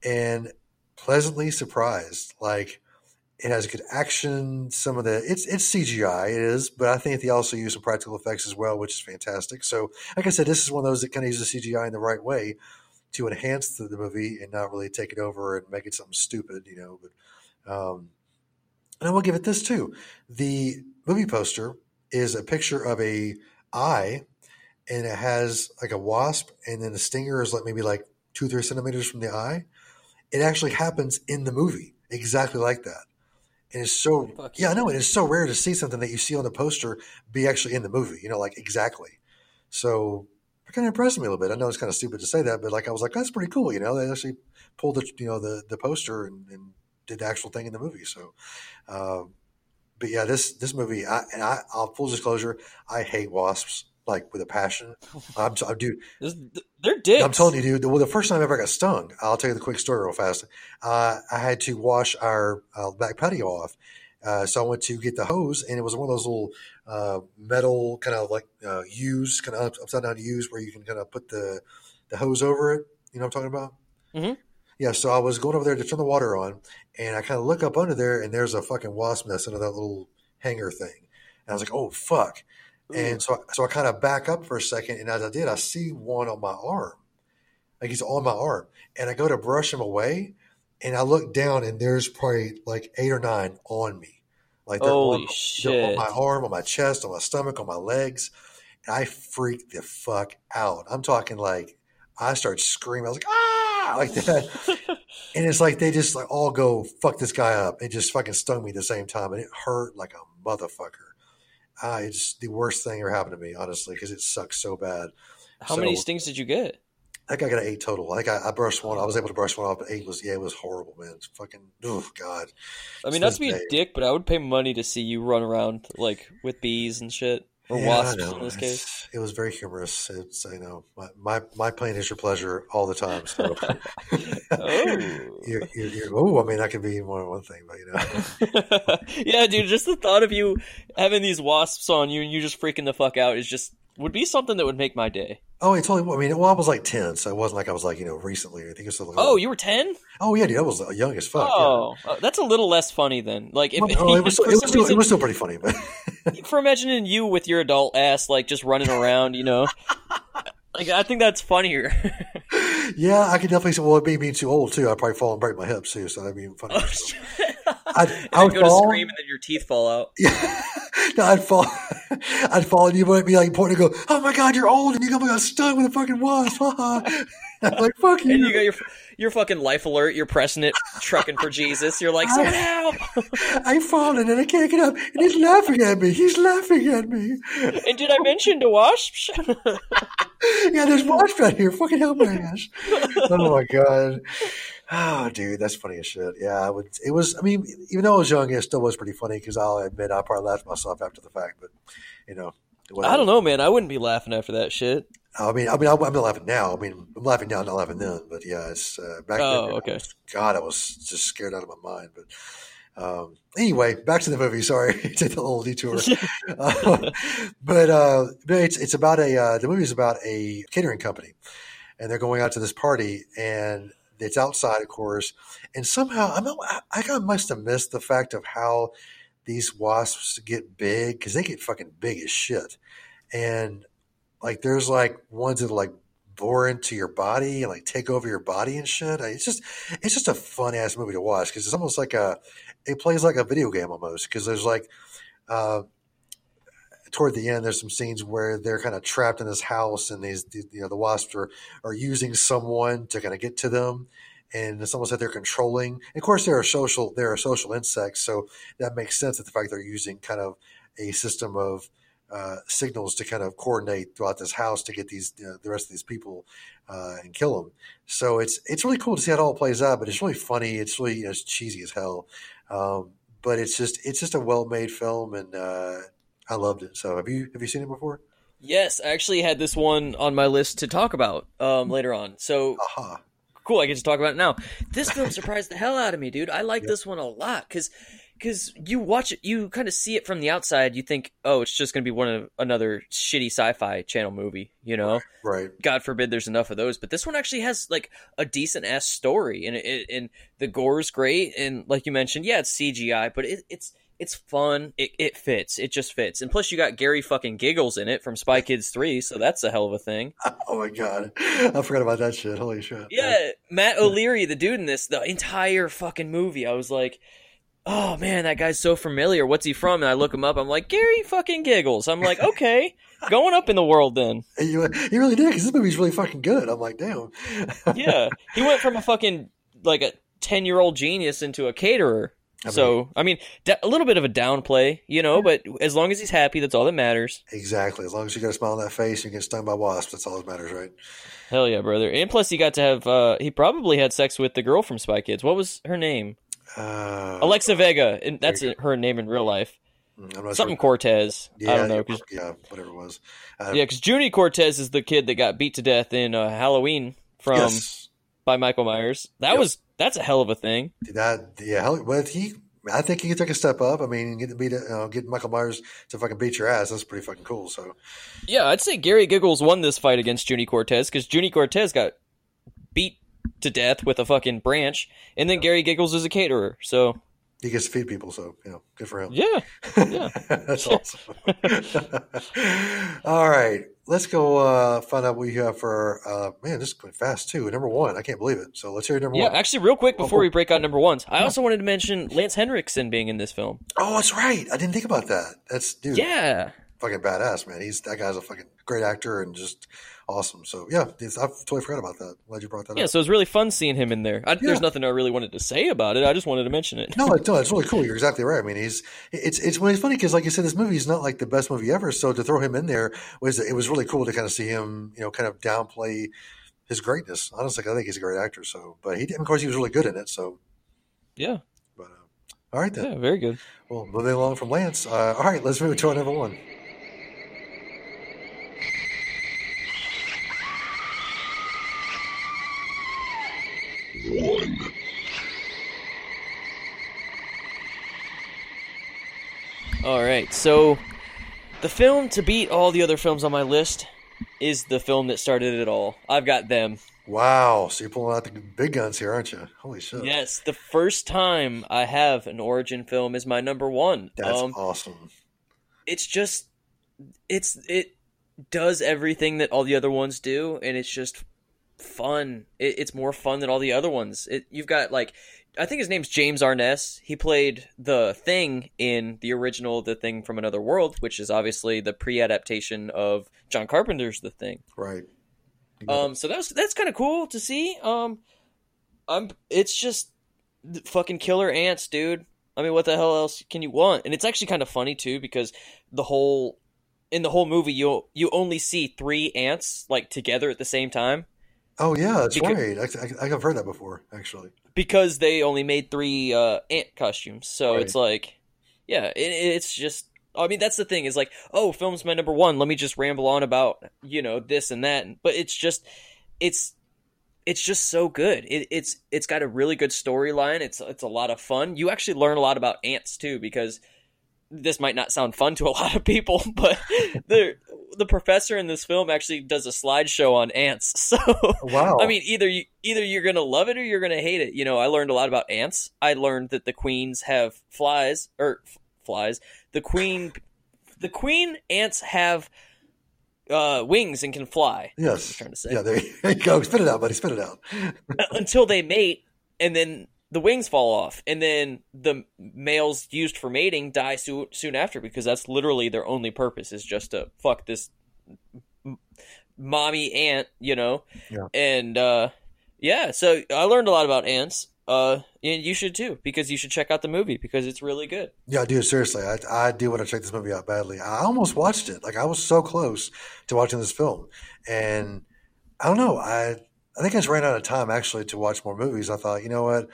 And pleasantly surprised, like it has good action. Some of the it's it's CGI, it is, but I think they also use some practical effects as well, which is fantastic. So, like I said, this is one of those that kind of uses CGI in the right way to enhance the, the movie and not really take it over and make it something stupid, you know. But um, and I will give it this too: the movie poster is a picture of a eye, and it has like a wasp, and then the stinger is like maybe like two three centimeters from the eye. It actually happens in the movie exactly like that. And it's so Fuck yeah, I know, and it's so rare to see something that you see on the poster be actually in the movie. You know, like exactly. So it kind of impressed me a little bit. I know it's kind of stupid to say that, but like I was like, that's pretty cool. You know, they actually pulled the you know the the poster and, and did the actual thing in the movie. So, uh, but yeah, this this movie, I, and I, I'll full disclosure, I hate wasps like with a passion. *laughs* I'm, I'm dude. They're dicks. I'm telling you, dude. Well, the first time I ever got stung, I'll tell you the quick story real fast. Uh, I had to wash our uh, back patio off, uh, so I went to get the hose, and it was one of those little uh, metal kind of like uh, U's, kind of upside down U's, where you can kind of put the the hose over it. You know what I'm talking about? Mhm. Yeah. So I was going over there to turn the water on, and I kind of look up under there, and there's a fucking wasp nest under that little hanger thing. And I was like, "Oh fuck!" And so, so I kind of back up for a second, and as I did, I see one on my arm, like he's on my arm, and I go to brush him away, and I look down, and there's probably like eight or nine on me, like they're on, they're on my arm, on my chest, on my stomach, on my legs, and I freaked the fuck out. I'm talking like I start screaming, I was like ah, like that, *laughs* and it's like they just like all go fuck this guy up. It just fucking stung me at the same time, and it hurt like a motherfucker. Ah, it's the worst thing ever happened to me, honestly, because it sucks so bad. How many stings did you get? I think I got eight total. I think I, I brushed one. I was able to brush one off, but eight was yeah, it was horrible, man. It's fucking oh god. I mean, not to be a dick, but I would pay money to see you run around like with bees and shit, or Yeah, wasps in this case. it was very humorous. It's I know my my, my pain is your pleasure all the time. So *laughs* Oh. you're, you're, you're, oh, I mean that could be more than one thing, but you know. *laughs* yeah, dude, just the thought of you having these wasps on you and you just freaking the fuck out is just would be something that would make my day. Oh, it totally. I mean, well, I was like ten, so it wasn't like I was like you know recently. I think it was. Like, Oh, you were ten? oh yeah, dude, I was young as fuck. Oh, uh, that's a little less funny then. Like, if yeah. Well, it was, still, it, was still, it was still pretty funny, but *laughs* for imagining you with your adult ass like just running around, you know. *laughs* Like I think that's funnier. *laughs* yeah, I could definitely say. Well, it being being too old too, I'd probably fall and break my hips too, so that'd be funny. So. I'd, I would go fall. to scream and then your teeth fall out. Yeah. no, I'd fall. *laughs* I'd fall, and you might be like pointing, and go, "Oh my god, you're old, and you got oh stung with a fucking wasp." *laughs* I'm like, "Fuck you." And you got your your fucking life alert. You're pressing it, trucking for Jesus. You're like, someone help! *laughs* I've fallen and I can't get up, and he's laughing at me. He's laughing at me. And did I mention to wasps? Yeah, there's wasps out here. Fucking help my ass. oh my god. Oh, dude, that's funny as shit. Yeah, I would. It was. I mean, even though I was young, it still was pretty funny because I'll admit I probably laughed myself after the fact. But you know, I don't know, man. I wouldn't be laughing after that shit. I mean, I mean, I'm not laughing now. I mean, I'm laughing now, not laughing then. But yeah, it's uh, back Oh, then. okay. God, I was just scared out of my mind. But um, anyway, back to the movie. *laughs* Sorry, *laughs* take a little detour. *laughs* uh, but uh, it's it's about a uh, the movie is about a catering company, and they're going out to this party, and it's outside, of course. And somehow, I'm I, I must have missed the fact of how these wasps get big because they get fucking big as shit, and like there's like ones that like bore into your body and like take over your body and shit. It's just it's just a fun ass movie to watch because it's almost like a it plays like a video game almost because there's like uh, toward the end, there's some scenes where they're kind of trapped in this house, and these, the, you know, the wasps are, are using someone to kind of get to them, and it's almost like they're controlling. And of course, they're social, they're social insect, so that makes sense. That the fact they're using kind of a system of uh, signals to kind of coordinate throughout this house to get these the rest of these people uh, and kill them. So it's it's really cool to see how it all plays out, but it's really funny. It's really you know, it's cheesy as hell, um, but it's just it's just a well made film, and uh, I loved it. So have you have you seen it before? Yes, I actually had this one on my list to talk about um, later on. So Aha! cool, I get to talk about it now. This film surprised the hell out of me, dude. I like Yep. this one a lot because because you watch it, you kind of see it from the outside. You think, oh, it's just going to be one of another shitty sci-fi channel movie, you know? Right. God forbid there's enough of those, but this one actually has like a decent ass story, and it, and the gore's great, and like you mentioned, yeah, it's CGI, but it, it's it's fun. It it fits. It just fits, and plus you got Gary fucking Giggles in it from Spy Kids Three, so that's a hell of a thing. *laughs* Oh my god, I forgot about that shit. Holy shit! Yeah, Matt O'Leary, the dude in this, the entire fucking movie, I was like. Oh man, that guy's so familiar. What's he from? And I look him up. I'm like Gary fucking giggles. I'm like, okay, *laughs* going up in the world then. You, you really did because this movie's really fucking good. I'm like, damn. yeah, he went from a fucking like a ten year old genius into a caterer. So I mean, a little bit of a downplay, you know, but as long as he's happy, that's all that matters. Exactly. As long as you got a smile on that face, and you get stung by wasps. That's all that matters, right? Hell yeah, brother! And plus, he got to have. uh He probably had sex with the girl from Spy Kids. What was her name? Uh, Alexa Vega, and that's her name in real life. Not Something sure. Cortez. Yeah, I don't know. 'cause- yeah, whatever it was. Uh, yeah, because Juni Cortez is the kid that got beat to death in uh, Halloween from yes. by Michael Myers. That Yep. was that's a hell of a thing. That yeah, hell, but he. I think he take a step up. I mean, get to beat, you know, get Michael Myers to fucking beat your ass. That's pretty fucking cool. So Yeah, I'd say Gary Giggles won this fight against Juni Cortez because Juni Cortez got beat to death with a fucking branch, and then Gary Giggles is a caterer. So he gets to feed people. So you know, good for him. yeah, *laughs* yeah. That's awesome. *laughs* All right, let's go uh, find out what you have for. Uh, man, this is going fast too. Number one, I can't believe it. So let's hear number Yeah, one. Yeah, actually, real quick before Oh, we break out number ones, I also wanted to mention Lance Henriksen being in this film. Oh, that's right. I didn't think about that. That's dude. Yeah, fucking badass, man. He's that guy's a fucking great actor and just awesome. So yeah, I totally forgot about that. Glad you brought that up. yeah. up. So it was really fun seeing him in there. I, Yeah. There's nothing I really wanted to say about it. I just wanted to mention it. No, it's, no, it's *laughs* really cool. You're exactly right. I mean, he's it's it's when it's funny because, like you said, this movie is not like the best movie ever. So to throw him in there was it was really cool to kind of see him, you know, kind of downplay his greatness. Honestly, I think he's a great actor. So, but he, of course, he was really good in it. So, Yeah, but uh, all right then. yeah, very good. Well, moving along from Lance. Uh, all right, let's move to our number one. One. All right, so the film to beat all the other films on my list is the film that started it all. I've got them. Wow, so you're pulling out the big guns here, aren't you? Holy shit! Yes, the first time I have an origin film is my number one. that's um, awesome. it's just it's it does everything that all the other ones do, and it's just fun. It, it's more fun than all the other ones. It, you've got like I think his name's James Arness. He played the Thing in the original The Thing from Another World, which is obviously the pre-adaptation of John Carpenter's The Thing. Right. Um, so that's that's kind of cool to see. Um, I'm it's just fucking killer ants, dude. I mean, what the hell else can you want? And it's actually kind of funny too because the whole in the whole movie you you only see three ants like together at the same time Oh yeah, that's Because- right. I, I, I've heard that before, actually. because they only made three uh, ant costumes. So Right. it's like, yeah, it, it's just. I mean, that's the thing is like, oh, film's my number one. Let me just ramble on about you know this and that, but it's just, it's, it's just so good. It, it's it's got a really good storyline. It's it's a lot of fun. You actually learn a lot about ants too because this might not sound fun to a *laughs* lot of people, but the the professor in this film actually does a slideshow on ants. *laughs* So Wow. I mean, either you either you're gonna love it or you're gonna hate it. You know, I learned a lot about ants. I learned that the queens have flies or f- flies. The queen, the queen ants have uh, wings and can fly. Yes. I'm trying to say Yeah, there *laughs* you go. Spit it out, buddy. Spit it out. until they mate, and then the wings fall off, and then the males used for mating die so- soon after because that's literally their only purpose is just to fuck this m- mommy ant, you know. Yeah. And uh, yeah, so I learned a lot about ants. Uh, and you should too because you should check out the movie because it's really good. Yeah, dude, seriously, I, I do want to check this movie out badly. I almost watched it. Like I was so close to watching this film, and I don't know. I I think I just ran out of time actually to watch more movies. I thought, you know what,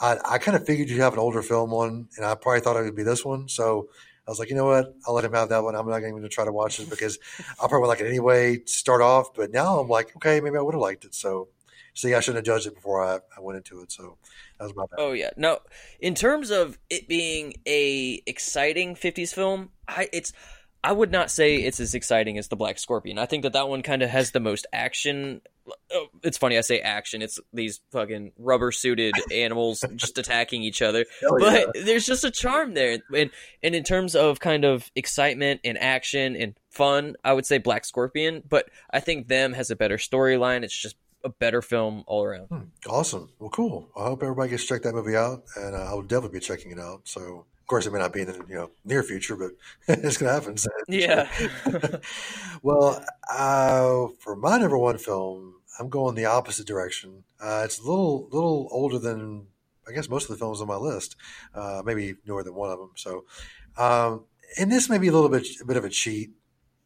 I I kind of figured you'd have an older film one, and I probably thought it would be this one. So I was like, you know what, I'll let him have that one. I'm not even going to try to watch it because I'll probably like it anyway to start off. But now I'm like, okay, maybe I would have liked it. So see, I shouldn't have judged it before I, I went into it. So that was my bad. Oh yeah, no. In terms of it being a exciting '50s film, I it's I would not say it's as exciting as the Black Scorpion. I think that that one kind of has the most action. Oh, it's funny I say action. It's these fucking rubber suited *laughs* animals just attacking each other. Hell but there's just a charm there, and and in terms of kind of excitement and action and fun, I would say Black Scorpion. But I think them has a better storyline. It's just a better film all around. Hmm, awesome. Well, cool. I hope everybody gets to check that movie out, and uh, I will definitely be checking it out. So, of course, it may not be in the you know near future, but *laughs* it's going to happen. So. *laughs* Yeah. well, uh, for my number one film, I'm going the opposite direction. Uh, it's a little little older than I guess most of the films on my list, uh, maybe newer than one of them. So, um, and this may be a little bit a bit of a cheat,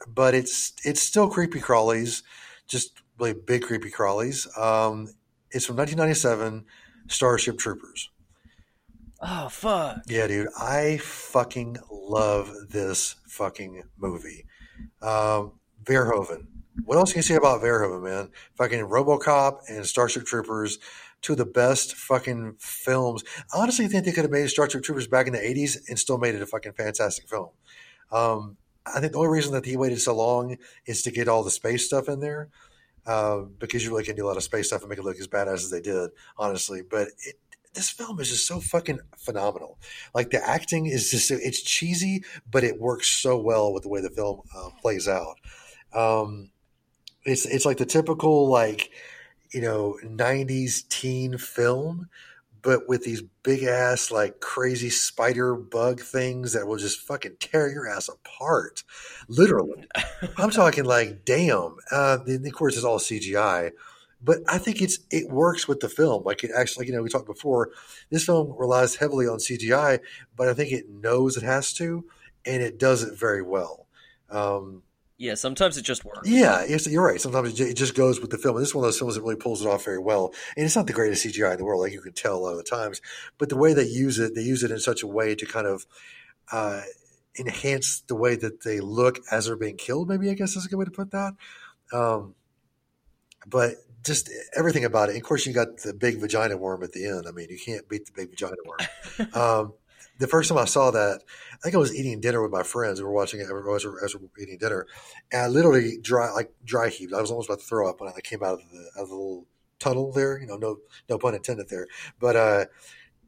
but it's it's still creepy crawlies, just really big creepy crawlies. Um, it's from 1997, Starship Troopers. oh fuck. Yeah, dude, I fucking love this fucking movie. Um, Verhoeven. What else can you say about Verhoeven, man? Fucking RoboCop and Starship Troopers, two of the best fucking films. I honestly think they could have made Starship Troopers back in the '80s and still made it a fucking fantastic film. Um, I think the only reason that he waited so long is to get all the space stuff in there, uh, because you really can do a lot of space stuff and make it look as badass as they did, honestly. But it, this film is just so fucking phenomenal. Like the acting is just it's cheesy, but it works so well with the way the film uh, plays out. Um, it's it's like the typical like you know '90s teen film, but with these big ass like crazy spider bug things that will just fucking tear your ass apart, literally. *laughs* I'm talking like damn. Uh, of course it's all CGI, but I think it's it works with the film. Like it actually, you know, we talked before. This film relies heavily on CGI, but I think it knows it has to, and it does it very well. Um, Yeah, sometimes it just works. yeah, yes, you're right. Sometimes it it just goes with the film. And this is one of those films that really pulls it off very well. And it's not the greatest CGI in the world, like you can tell a lot of the times. But the way they use it, they use it in such a way to kind of uh, enhance the way that they look as they're being killed. Maybe I guess is a good way to put that. Um, but just everything about it. And of course, you got the big vagina worm at the end. I mean, you can't beat the big vagina worm. *laughs* um, the first time I saw that, I think I was eating dinner with my friends. We were watching it as we were, as we were eating dinner, and I literally dry like dry heaved. I was almost about to throw up when I came out of the, out of the little tunnel there. You know, no no pun intended there, but uh,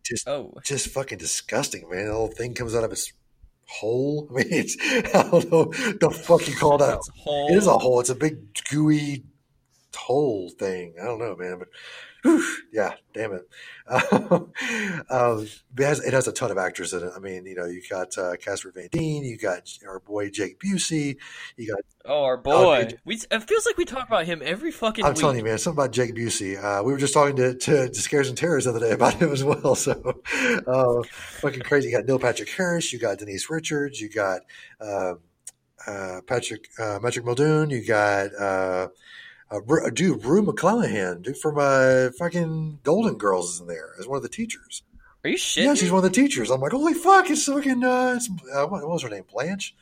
just Oh, just fucking disgusting, man. The whole thing comes out of its hole. *laughs* I mean, it's I don't know the fuck you call that. It's *laughs* a hole. It is a hole. It's a big gooey hole thing. I don't know, man, but whew, *laughs* yeah, damn it. *laughs* um, it, has, it has a ton of actors in it. I mean, you know, you got uh, Casper Van Dien, you got our boy Jake Busey, you got. oh, our Oh, boy. dude. we it feels like we talk about him every fucking I'm week. telling you, man, something about Jake Busey. Uh, we were just talking to, to, to Scares and Terrors the other day about *laughs* him as well. So, uh, fucking crazy. You got Neil Patrick Harris, you got Denise Richards, you got uh, uh, Patrick uh, Patrick Muldoon, you got uh, uh, dude Rue McClanahan, dude from uh, fucking Golden Girls is in there as one of the teachers. Are you shit? yeah, she's one of the teachers. I'm like, holy fuck, it's fucking uh, it's, uh, what, what was her name? Blanche.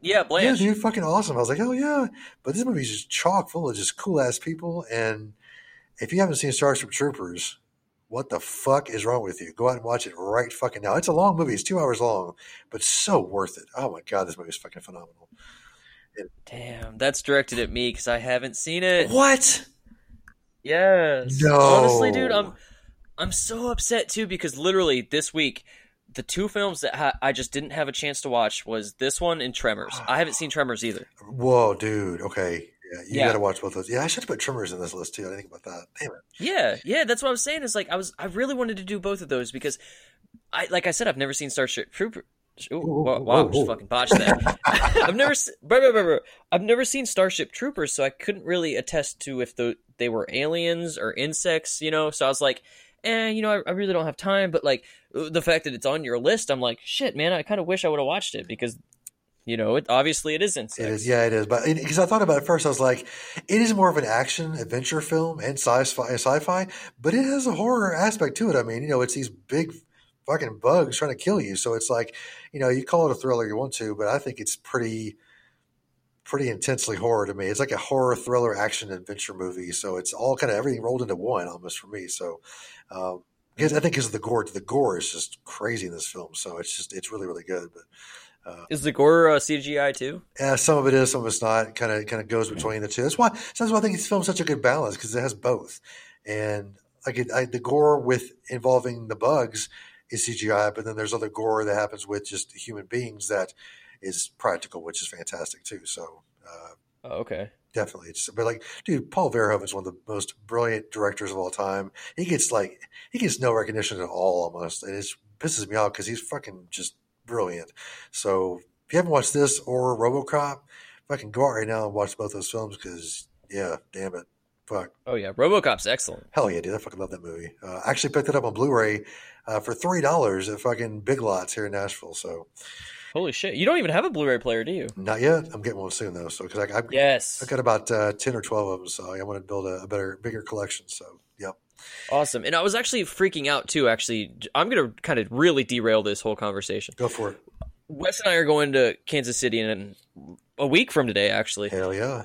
Yeah, Blanche. Yeah, dude, fucking awesome. I was like, oh yeah. But this movie's just chock full of just cool ass people. And if you haven't seen Starship Troopers, what the fuck is wrong with you? Go out and watch it right fucking now. It's a long movie. It's two hours long, but so worth it. Oh my god, this movie is fucking phenomenal. Damn, that's directed at me because I haven't seen it. What? Yes. No. Honestly, dude, I'm I'm so upset too because literally this week, the two films that ha- I just didn't have a chance to watch was this one and Tremors. I haven't seen Tremors either. Whoa, dude. Okay. Yeah, you Yeah. got to watch both those. Yeah, I should have put Tremors in this list too. I didn't think about that. Damn it. Yeah, yeah, that's what I was saying. Is like I was, I really wanted to do both of those because, I like I said, I've never seen Starship Trooper. Ooh, wow, wow, I just fucking botched that. *laughs* I've never, se- blah, blah. I've never seen Starship Troopers, so I couldn't really attest to if the, they were aliens or insects, you know. So I was like, eh, you know, I, I really don't have time. But like the fact that it's on your list, I'm like, shit, man, I kind of wish I would have watched it because, you know, it obviously it is insects. It is, yeah, it is. But because I thought about it first, I was like, it is more of an action adventure film and sci-fi, sci-fi, but it has a horror aspect to it. I mean, you know, it's these big fucking bugs trying to kill you. So it's like, you know, you call it a thriller you want to, but I think it's pretty, pretty intensely horror to me. It's like a horror thriller action adventure movie. So it's all kind of everything rolled into one almost for me. So, um, because I think because of the gore, the gore is just crazy in this film. So it's just, it's really, really good. But Is the gore uh, CGI too? yeah, some of it is, some of it's not. Kind of, kind of goes between the two. That's why, that's why I think this film's such a good balance because it has both. And like it, I, the gore with involving the bugs is CGI, but then there's other gore that happens with just human beings that is practical, which is fantastic too. So uh, Oh, okay. definitely, it's but like, dude, Paul Verhoeven is one of the most brilliant directors of all time. He gets like he gets no recognition at all almost, and it pisses me off because he's fucking just brilliant. So if you haven't watched this or RoboCop, fucking go out right now and watch both those films because yeah, damn it, fuck. Oh yeah, RoboCop's excellent. Hell yeah, dude! I fucking love that movie. Uh, I actually picked it up on Blu-ray uh, for three dollars at fucking Big Lots here in Nashville. So Holy shit! You don't even have a Blu-ray player, do you? not yet. I'm getting one soon though. So because I, I, Yes. I've got about uh, ten or twelve of them, so I want to build a, a better, bigger collection. So yep. Awesome. And I was actually freaking out too. Actually, I'm gonna kind of really derail this whole conversation. Go for it. Wes and I are going to Kansas City in a week from today, actually. Hell yeah.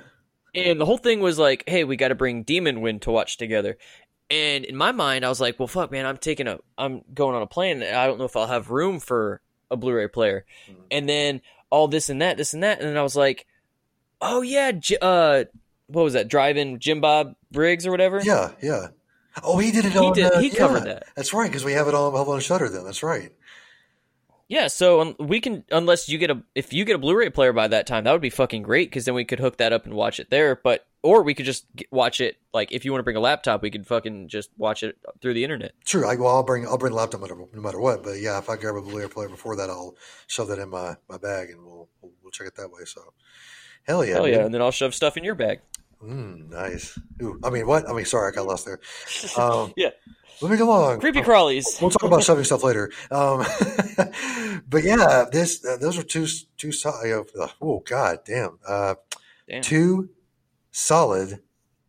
And the whole thing was like, hey, we got to bring Demon Wind to watch together. And in my mind, I was like, well, fuck, man, I'm taking a, I'm going on a plane. And I don't know if I'll have room for a Blu-ray player. And then all this and that, this and that, and then I was like, oh yeah, J- uh, what was that? Driving Jim Bob Briggs or whatever. Yeah, yeah. Oh, he did it He on. did- uh, he covered yeah. that. That's right, because we have it all on held on Shudder. Then that's right. Yeah, so we can unless you get a if you get a Blu-ray player by that time, that would be fucking great because then we could hook that up and watch it there. But or we could just get, watch it like if you want to bring a laptop, we could fucking just watch it through the internet. True. I, well, I'll bring I'll bring the laptop no matter, no matter what. But yeah, if I grab a Blu-ray player before that, I'll shove that in my, my bag and we'll, we'll we'll check it that way. So, hell yeah, Hell yeah, and then I'll shove stuff in your bag. Mm, nice. Ooh, I mean, what? I mean, sorry, I got lost there. Um, *laughs* Yeah, moving along. creepy crawlies. We'll talk about shoving stuff later. Um, *laughs* but yeah, this uh, those are two two solid. Uh, oh god, damn. Uh, Damn. two solid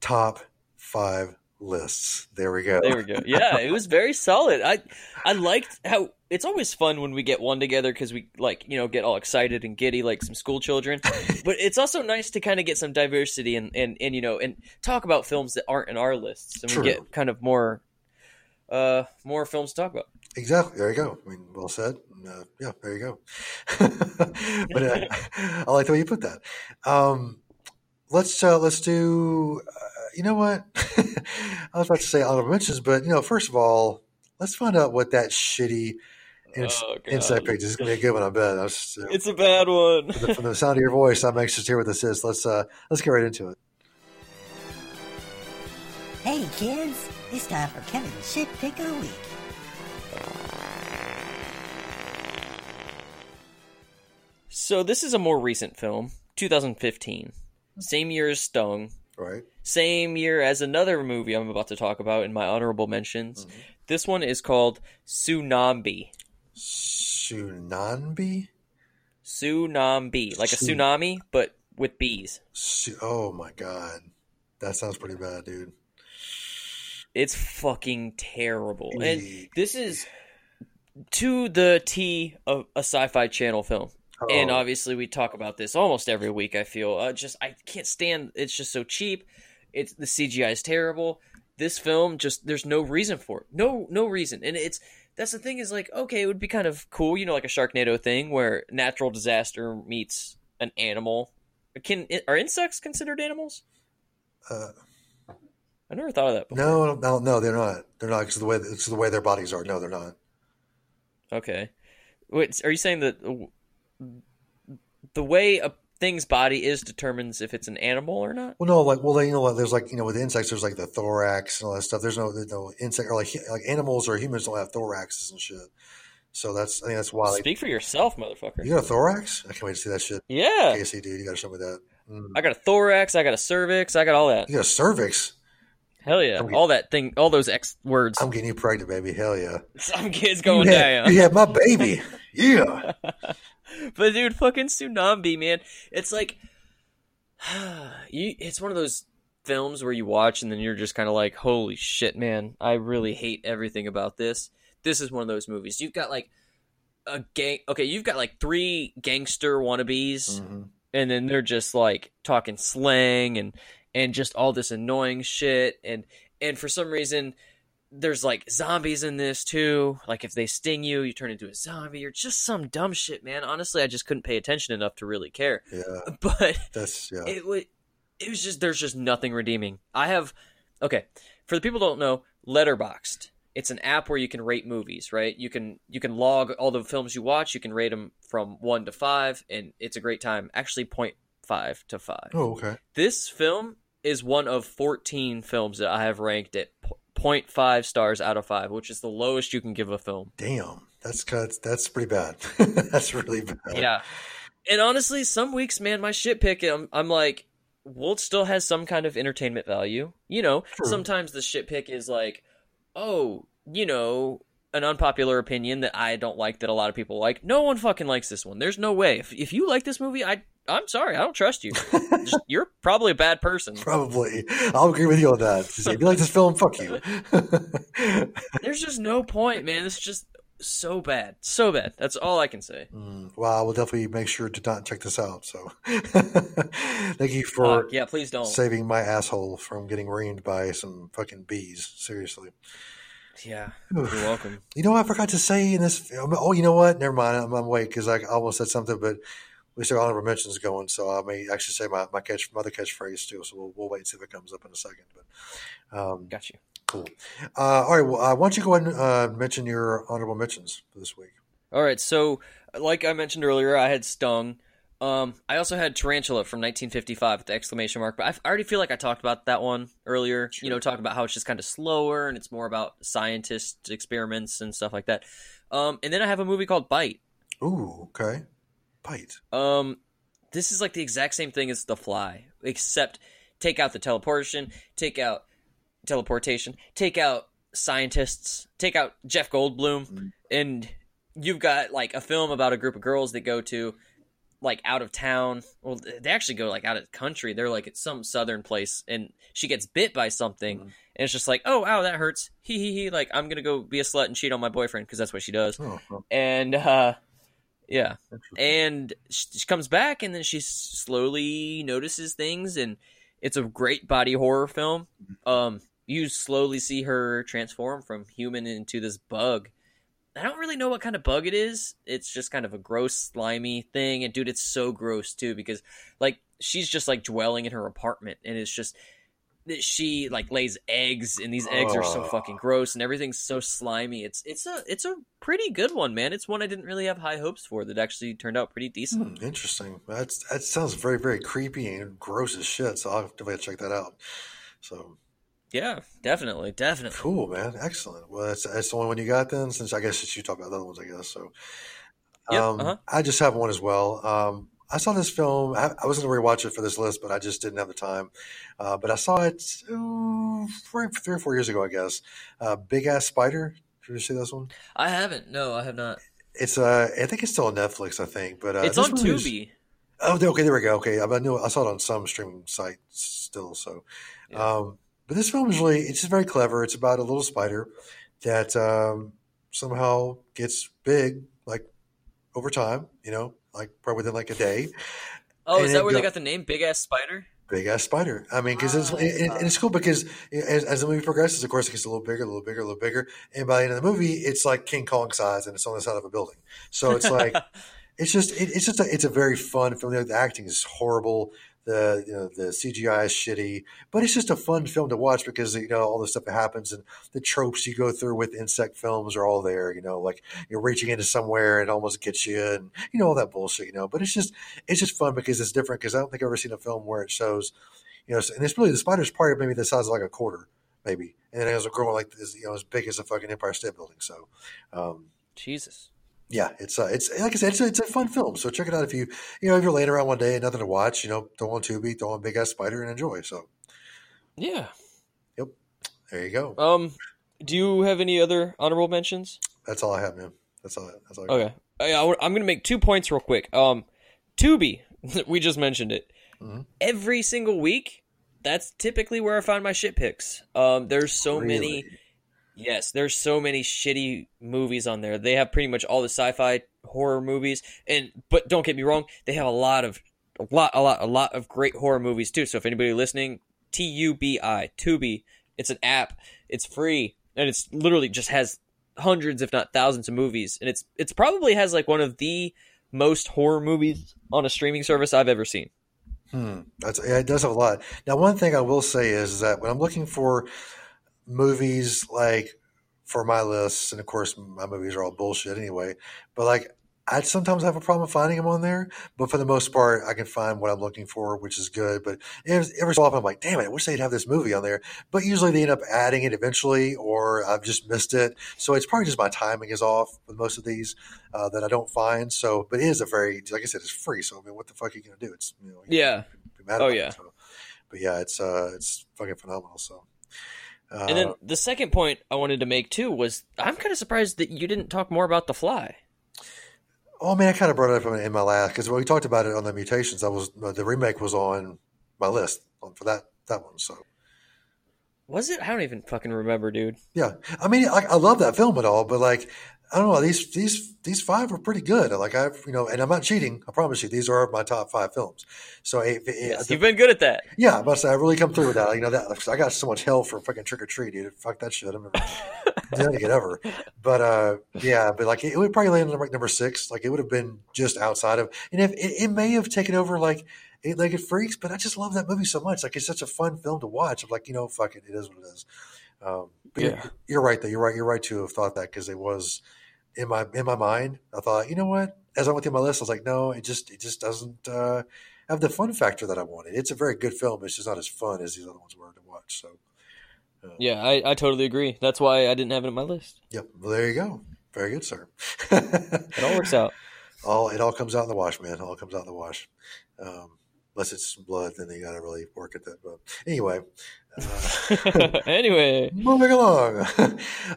top five lists. There we go. There we go. Yeah, it was very solid. I I liked how it's always fun when we get one together because we like you know get all excited and giddy like some school children. *laughs* but it's also nice to kind of get some diversity and, and and you know and talk about films that aren't in our lists and True. we get kind of more uh more films to talk about. Exactly. There you go. I mean, well said. Uh, yeah, there you go. *laughs* but uh, I like the way you put that. Um, let's uh, let's do. Uh, you know what? *laughs* I was about to say honorable mentions, but you know, first of all, let's find out what that shitty ins- Oh, inside page is. Gonna be a good one. I bet. I was just, uh, It's a bad one. from, the, from the sound of your voice, I'm anxious to hear what this is. Let's uh, let's get right into it. Hey kids, it's time for Kevin's shit pick of the week. so this is a more recent film, 2015. Same year as Stung. Right. Same year as another movie I'm about to talk about in my honorable mentions. Mm-hmm. This one is called Tsunambee. Tsunambee. Tsunambee, like a tsunami, but with bees. Oh my god, that sounds pretty bad, dude. It's fucking terrible. And this is to the T of a sci-fi channel film. And Oh. obviously we talk about this almost every week, I feel. Uh, just I can't stand it's just so cheap. It's the CGI is terrible. This film just there's no reason for it. No no reason. And it's that's the thing is like okay, it would be kind of cool, you know, like a Sharknado thing where natural disaster meets an animal. Can are insects considered animals? Uh, I never thought of that before. no, no, no, they're not. They're not because the way it's the way their bodies are. No, they're not. Okay. Wait, are you saying that the way a thing's body is determines if it's an animal or not. Well, no, like, well, you know, there's like, you know, with insects, there's like the thorax and all that stuff. There's no, there's no insect or like, like animals or humans don't have thoraxes and shit. So that's, I think that's why. Like, Speak for yourself, motherfucker. you got a thorax? I can't wait to see that shit. Yeah, Casey, dude, you got to show me that. Mm. I got a thorax, I got a cervix, I got all that. You got a cervix? Hell yeah, I'm- all that thing, all those X words. I'm getting you pregnant, baby. Hell yeah. *laughs* Some kids going you had, down. You had my baby. *laughs* Yeah. *laughs* But dude, fucking Tsunambee, man. It's like *sighs* you it's one of those films where you watch and then you're just kind of like, "Holy shit, man. I really hate everything about this." This is one of those movies. You've got like a gang Okay, you've got like three gangster wannabes hmm and then they're just like talking slang and and just all this annoying shit. And and for some reason there's like zombies in this too. Like if they sting you you turn into a zombie. Or just some dumb shit man. Honestly i just couldn't pay attention enough to really care. Yeah. *laughs* but That's, yeah. it was it was just there's just nothing redeeming. I have okay for the people who don't know Letterboxd it's an app where you can rate movies right? You can you can log all the films you watch. You can rate them from 1 to 5 and it's a great time. Actually 0.5 to 5 oh, okay. this film is one of 14 films that i have ranked at po- 0.5 stars out of 5 which is the lowest you can give a film Damn. That's, that's, that's pretty bad. *laughs* that's really bad. yeah. And honestly, some weeks, man, my shit pick, I'm, I'm like, well, it still has some kind of entertainment value. You know, True. sometimes the shit pick is like, oh, you know, an unpopular opinion that I don't like that a lot of people like. No one fucking likes this one. There's no way. If, if you like this movie, I, I'm sorry, I don't trust you. *laughs* Just- you're probably a bad person. Probably. I'll agree with you on that. If you like this film, fuck you. *laughs* There's just no point, man. It's just so bad. So bad. That's all I can say. Mm, well, I will definitely make sure to not check this out. So *laughs* thank you for Fuck, yeah, please don't. saving my asshole from getting reamed by some fucking bees. Seriously. Yeah, you're welcome. You know what I forgot to say in this? Oh, you know what? Never mind. I'm, I'm wait because I almost said something, but we still got honorable mentions going, so I may actually say my, my catch, my other catchphrase too. So we'll, we'll wait and see if it comes up in a second. But um, Got you. cool. Uh, all right. Well, uh, why don't you go ahead and uh, mention your honorable mentions for this week? All right, so like I mentioned earlier, I had Stung. Um, I also had Tarantula from 1955 with the exclamation mark, but I, I already feel like I talked about that one earlier. You know, talking about how it's just kind of slower and it's more about scientist experiments and stuff like that. Um, and then I have a movie called Bite. Ooh, okay. Bite. Um, this is like the exact same thing as The Fly, except take out the teleportation, take out teleportation, take out scientists, take out Jeff Goldblum, and you've got like a film about a group of girls that go to like out of town. Well, they actually go like out of country. They're like at some southern place, and she gets bit by something, and it's just like, oh, ow, that hurts. He he hee. Like I'm gonna go be a slut and cheat on my boyfriend because that's what she does. Oh, well, And uh, yeah, and she she comes back and then she slowly notices things and it's a great body horror film um you slowly see her transform from human into this bug i don't really know what kind of bug it is it's just kind of a gross slimy thing and dude it's so gross too because like she's just like dwelling in her apartment and it's just that she like lays eggs and these eggs are so Oh. fucking gross and everything's so slimy it's it's a it's a pretty good one man it's one i didn't really have high hopes for that actually turned out pretty decent Hmm, interesting. That's that sounds very very creepy and gross as shit. So I'll definitely check that out. So Yeah, definitely, definitely. cool, man. Excellent. Well, that's that's the only one you got then. Since I guess you talked about the other ones, I guess. So Yep, um, uh-huh. I just have one as well. Um, I saw this film. I, I was going to rewatch it for this list, but I just didn't have the time. Uh, but I saw it ooh, three, three or four years ago, I guess. Uh, Big Ass Spider. Did you see this one? I haven't. No, I have not. It's uh, I think it's still on Netflix. I think, but uh, it's on movie was- Tubi. Oh, okay, there we go. Okay, I knew I saw it on some streaming site still. So, Yeah. um, but this film is really it's just very clever. It's about a little spider that um, somehow gets big, like over time. You know, like probably within like a day. Oh, and is that where they got the name Big Ass Spider? Big ass spider. I mean, because it's and it's cool because as, as the movie progresses, of course, it gets a little bigger, a little bigger, a little bigger, and by the end of the movie, it's like King Kong size, and it's on the side of a building. So it's like *laughs* it's just it, it's just a, it's a very fun film. The acting is horrible. The you know the CGI is shitty, but it's just a fun film to watch because you know all the stuff that happens and the tropes you go through with insect films are all there. You know, like you're reaching into somewhere and almost gets you, and you know all that bullshit. You know, but it's just it's just fun because it's different. Because I don't think I've ever seen a film where it shows, you know, and it's really the spider's probably maybe the size of like a quarter, maybe, and then it has a growing like this, you know as big as a fucking Empire State Building. So. um Jesus. Yeah, it's uh, it's like I said, it's a, it's a fun film. So check it out if you you know if you're laying around one day and nothing to watch, you know, throw on Tubi, throw on Big Ass Spider, and enjoy. So Yeah. Yep, there you go. Um, do you have any other honorable mentions? That's all I have, man. That's all. That's all. I got. Okay, I, I, am going to make two points real quick. Um, Tubi, *laughs* we just mentioned it. Mhm. Every single week, that's typically where I find my shit picks. Um, there's so many. Yes, there's so many shitty movies on there. They have pretty much all the sci-fi horror movies, and but don't get me wrong, they have a lot of a lot, a lot, a lot of great horror movies too. So if anybody listening, T U B I Tubi, it's an app, it's free, and it's literally just has hundreds, if not thousands, of movies, and it's it's probably has like one of the most horror movies on a streaming service I've ever seen. Hmm. That's, it does have a lot. Now, one thing I will say is that when I'm looking for movies like for my lists, and of course my movies are all bullshit anyway, but like I sometimes have a problem finding them on there. But for the most part, I can find what I'm looking for, which is good. But every so often, I'm like, damn it, I wish they'd have this movie on there. But usually they end up adding it eventually, or I've just missed it. So it's probably just my timing is off with most of these uh, that I don't find. So, but it is a very, like I said, it's free. So I mean, what the fuck are you gonna do? It's you know, Yeah, be mad Oh, about it, yeah. so. But yeah, it's uh, it's fucking phenomenal. So, uh, and then the second point I wanted to make too was I'm kind of surprised that you didn't talk more about The Fly. oh man, I kind of brought it up in my last because when we talked about it on the mutations, I was uh, the remake was on my list for that that one. So Was it? I don't even fucking remember, dude. yeah, I mean, like I love that film at all, but like I don't know these these these five are pretty good. Like I've you know, and I'm not cheating. I promise you, these are my top five films. So it, it, Yes, you've been good at that. Yeah, I must say I really come through with that. You know that I got so much hell for fucking trick or treat, dude. Fuck that shit. I'm never *laughs* doing it ever. But uh, yeah, but like it would probably land on like number six. Like it would have been just outside of, and if it, it may have taken over like Eight Legged Freaks, but I just love that movie so much. Like it's such a fun film to watch. I'm like, you know, fuck it, it is what it is. Um, but Yeah. you're, you're right though. You're right. You're right to have thought that because it was in my in my mind. I thought, you know what? As I went through my list, I was like, no, it just it just doesn't. Uh, have the fun factor that I wanted. It's a very good film. It's just not as fun as these other ones were to watch. So, Yeah, I, I totally agree. That's why I didn't have it on my list. yep. Well, there you go. Very good, sir. *laughs* It all works out. all it all comes out in the wash, man. It all comes out in the wash. Um, unless it's some blood, then you got to really work at that. But anyway, uh, *laughs* *laughs* anyway, moving along.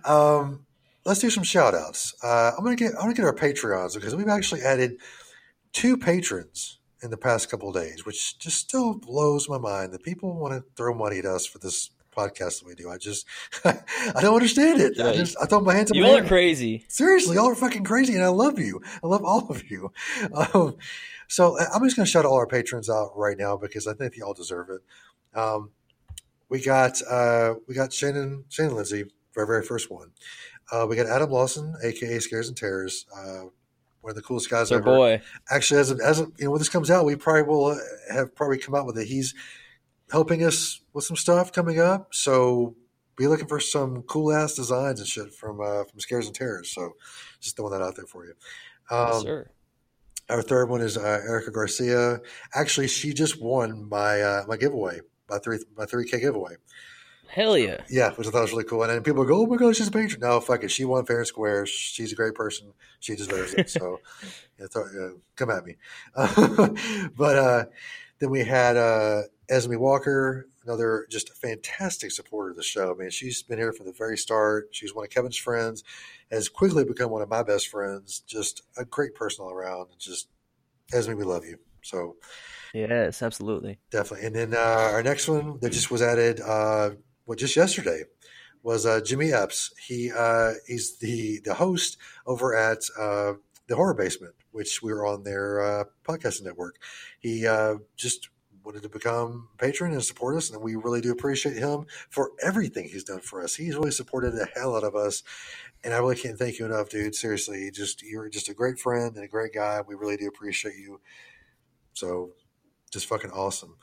um, let's do some shout outs. Uh, I'm gonna get I'm gonna get our Patreons because we've actually added two patrons in the past couple of days, which just still blows my mind that people want to throw money at us for this podcast that we do. I just *laughs* I don't understand it. I just I throw my hands up. you in all the are crazy. Seriously, y'all are fucking crazy, and I love you. I love all of you. *laughs* Um, so I- I'm just going to shout all our patrons out right now because I think they all deserve it. Um, we got uh, we got Shannon Shannon Lindsay for our very first one. Uh, we got Adam Lawson, aka Scares and Terrors, uh, one of the coolest guys So ever boy, actually as of, as of, you know when this comes out we probably will uh, have probably come out with it. He's helping us with some stuff coming up so be looking for some cool ass designs and shit from uh, from scares and terrors so just throwing that out there for you. Yes, um, sir. our third one is uh, erica garcia. Actually she just won my uh, my giveaway my three my 3k giveaway Hell yeah. yeah, which I thought was really cool. And then people go, "Oh my god, she's a patron." No, fuck it. She won fair and square. She's a great person. She deserves it. So, *laughs* yeah, th- uh, come at me. *laughs* but uh, then we had uh, Esme Walker, another just a fantastic supporter of the show. Man, she's been here from the very start. She's one of Kevin's friends, has quickly become one of my best friends. Just a great person all around. Just Esme, we love you. So Yes, absolutely. definitely. And then uh, our next one that just was added, uh, well, just yesterday, was uh, Jimmy Epps. He uh, he's the the host over at uh, the Horror Basement, which we're on their uh, podcasting network. He uh, just wanted to become a patron and support us, and we really do appreciate him for everything he's done for us. He's really supported the hell out of us, and I really can't thank you enough, dude. Seriously, just you're just a great friend and a great guy. We really do appreciate you. So, just fucking awesome.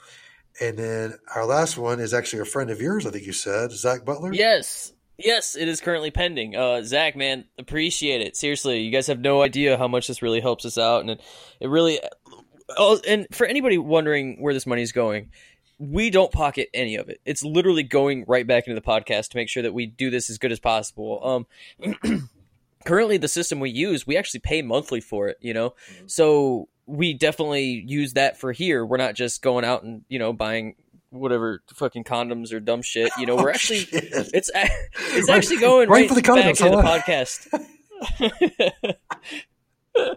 And then our last one is actually a friend of yours. I think you said Zach Butler. Yes. Yes, it is currently pending. Uh, Zach, man, appreciate it. Seriously, you guys have no idea how much this really helps us out, and it, it really. Oh, and for anybody wondering where this money is going, we don't pocket any of it. It's literally going right back into the podcast to make sure that we do this as good as possible. Um, *clears throat* currently, the system we use, we actually pay monthly for it. You know, so we definitely use that for here. We're not just going out and you know buying whatever fucking condoms or dumb shit. You know, we're Oh, actually shit. it's *laughs* it's Right- actually going right right, for the back condoms, into the podcast. *laughs* *laughs*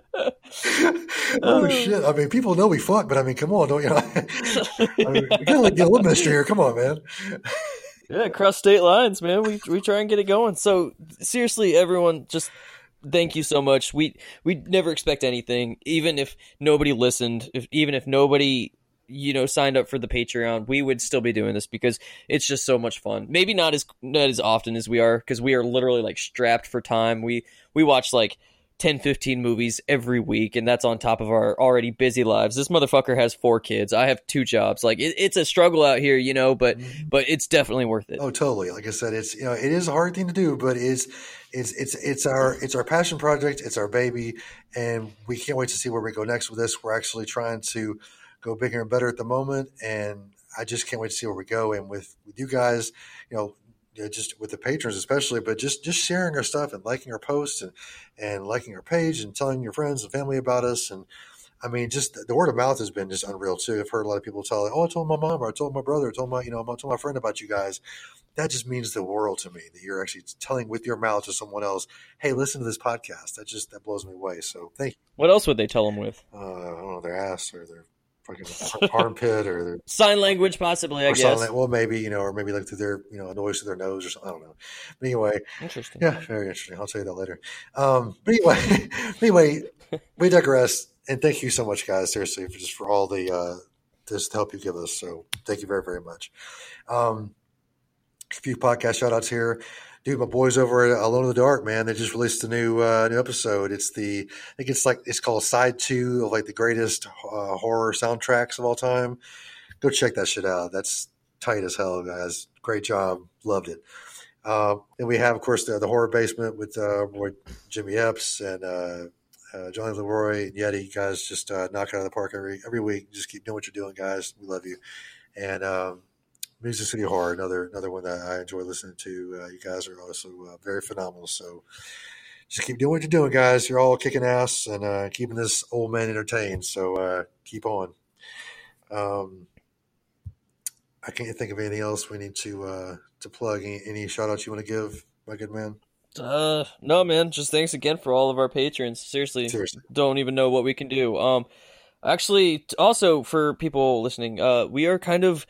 oh shit! I mean, people know we fuck, but I mean, come on, don't you? Know? I mean, we gotta like, get a little mystery here. Come on, man. yeah, across state lines, man. We we try and get it going. So seriously, everyone, just thank you so much. We we never expect anything, even if nobody listened, if even if nobody you know signed up for the Patreon, we would still be doing this because it's just so much fun. Maybe not as not as often as we are because we are literally like strapped for time. We we watch like 10 15 movies every week and that's on top of our already busy lives this motherfucker has four kids i have two jobs like it, it's a struggle out here you know but mm-hmm. but it's definitely worth it Oh, totally. Like I said, it's you know, it is a hard thing to do, but it's it's it's it's our it's our passion project. It's our baby, and we can't wait to see where we go next with this. We're actually trying to go bigger and better at the moment, and I just can't wait to see where we go. And with with you guys, you know. You know, just with the patrons especially, but just just sharing our stuff and liking our posts and, and liking our page and telling your friends and family about us and I mean, just the word of mouth has been just unreal too. I've heard a lot of people tell, like, "Oh, I told my mom, or I told my brother, I told my, you know, I told my friend about you guys." That just means the world to me that you're actually telling with your mouth to someone else, "Hey, listen to this podcast." That just that blows me away. So thank you. what else would they tell them with Uh, I don't know their ass or their fucking armpit or their sign language possibly i guess. Like, well, maybe you know, or maybe like through their you know a noise through their nose or something. I don't know. But anyway, interesting yeah, very interesting. I'll tell you that later. Um, but anyway, *laughs* anyway, we digress. And thank you so much, guys. Seriously, for just for all the uh, this help you give us. So thank you very, very much. Um, a few podcast shout outs here. Dude, my boys over at Alone in the Dark, man, they just released a new uh, new episode. It's the I think it's like it's called Side Two of like the greatest uh, horror soundtracks of all time. Go check that shit out. That's tight as hell, guys. Great job. Loved it. Uh, then we have, of course, the, the horror basement with uh, boy Jimmy Epps and uh, uh, Johnny Leroy and Yeti. Guys just uh, knock it out of the park every every week. Just keep doing what you're doing, guys. We love you. And um, Music City Horror, another another one that I enjoy listening to. Uh, you guys are also uh, very phenomenal. So just keep doing what you're doing, guys. You're all kicking ass and uh, keeping this old man entertained. So uh, keep on. Um, I can't think of anything else we need to uh, to plug. Any, any shout outs you want to give, my good man? uh no man just thanks again for all of our patrons seriously Seriously. don't even know what we can do um actually also for people listening uh we are kind of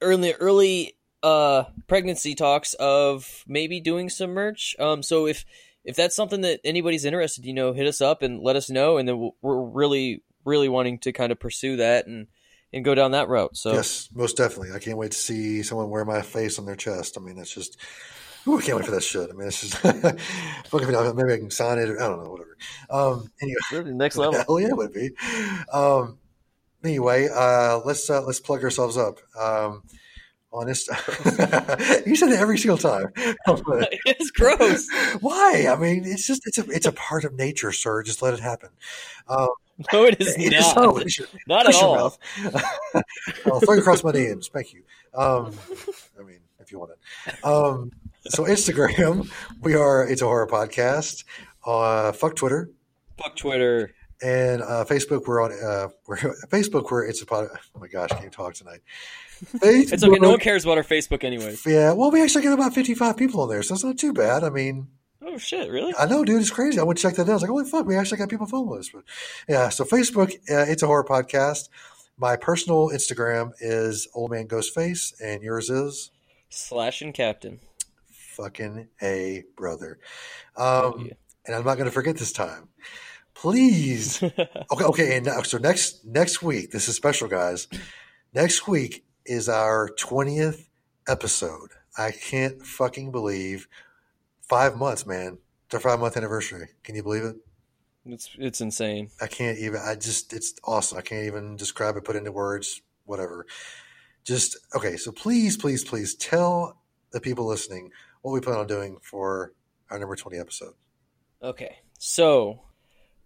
early early uh pregnancy talks of maybe doing some merch um so if if that's something that anybody's interested you know hit us up and let us know and then we'll, we're really really wanting to kind of pursue that and and go down that route so Yes, most definitely. I can't wait to see someone wear my face on their chest. I mean, that's just. Ooh, I can't wait for that shit. I mean, it's just. *laughs* maybe I can sign it. Or, I don't know. Whatever. Um. Anyway. Next *laughs* level Hell yeah, it would be. Um, anyway, uh, let's uh, let's plug ourselves up. Um, on this, *laughs* you said it every single time. *laughs* it's gross *laughs* Why? I mean, it's just it's a it's a part of nature, sir. Just let it happen. Um, no it is it not is so. Your- not at all. I'll throw you across my DMs. Thank you. Um, I mean, if you want it. Um, so Instagram, we are it's a horror podcast. Uh, fuck Twitter. fuck twitter And uh, Facebook, we're on uh, *laughs* we're Facebook, where it's a pod. Oh my gosh, can't talk tonight. Facebook, It's okay. No one cares about our Facebook anyway. Yeah, well, we actually got about fifty-five people on there, so it's not too bad. I mean, Oh shit! Really? I know, dude, it's crazy. I went to check that out. I was like, holy fuck, we actually got people following us. But yeah, so Facebook, uh, it's a horror podcast. My personal Instagram is Old Man Ghost Face, and yours is Slash and Captain. fucking a brother. Um, yeah. And I'm not going to forget this time. Please, *laughs* okay, okay. And now, so next next week, this is special, guys. Next week is our 20th episode. I can't fucking believe five months, man. It's our five month anniversary. Can you believe it? It's it's insane. I can't even. I just. It's awesome. I can't even describe it. Put into words. Whatever. Just okay. So please, please, please tell the people listening what we plan on doing for our number twenty episode. Okay, so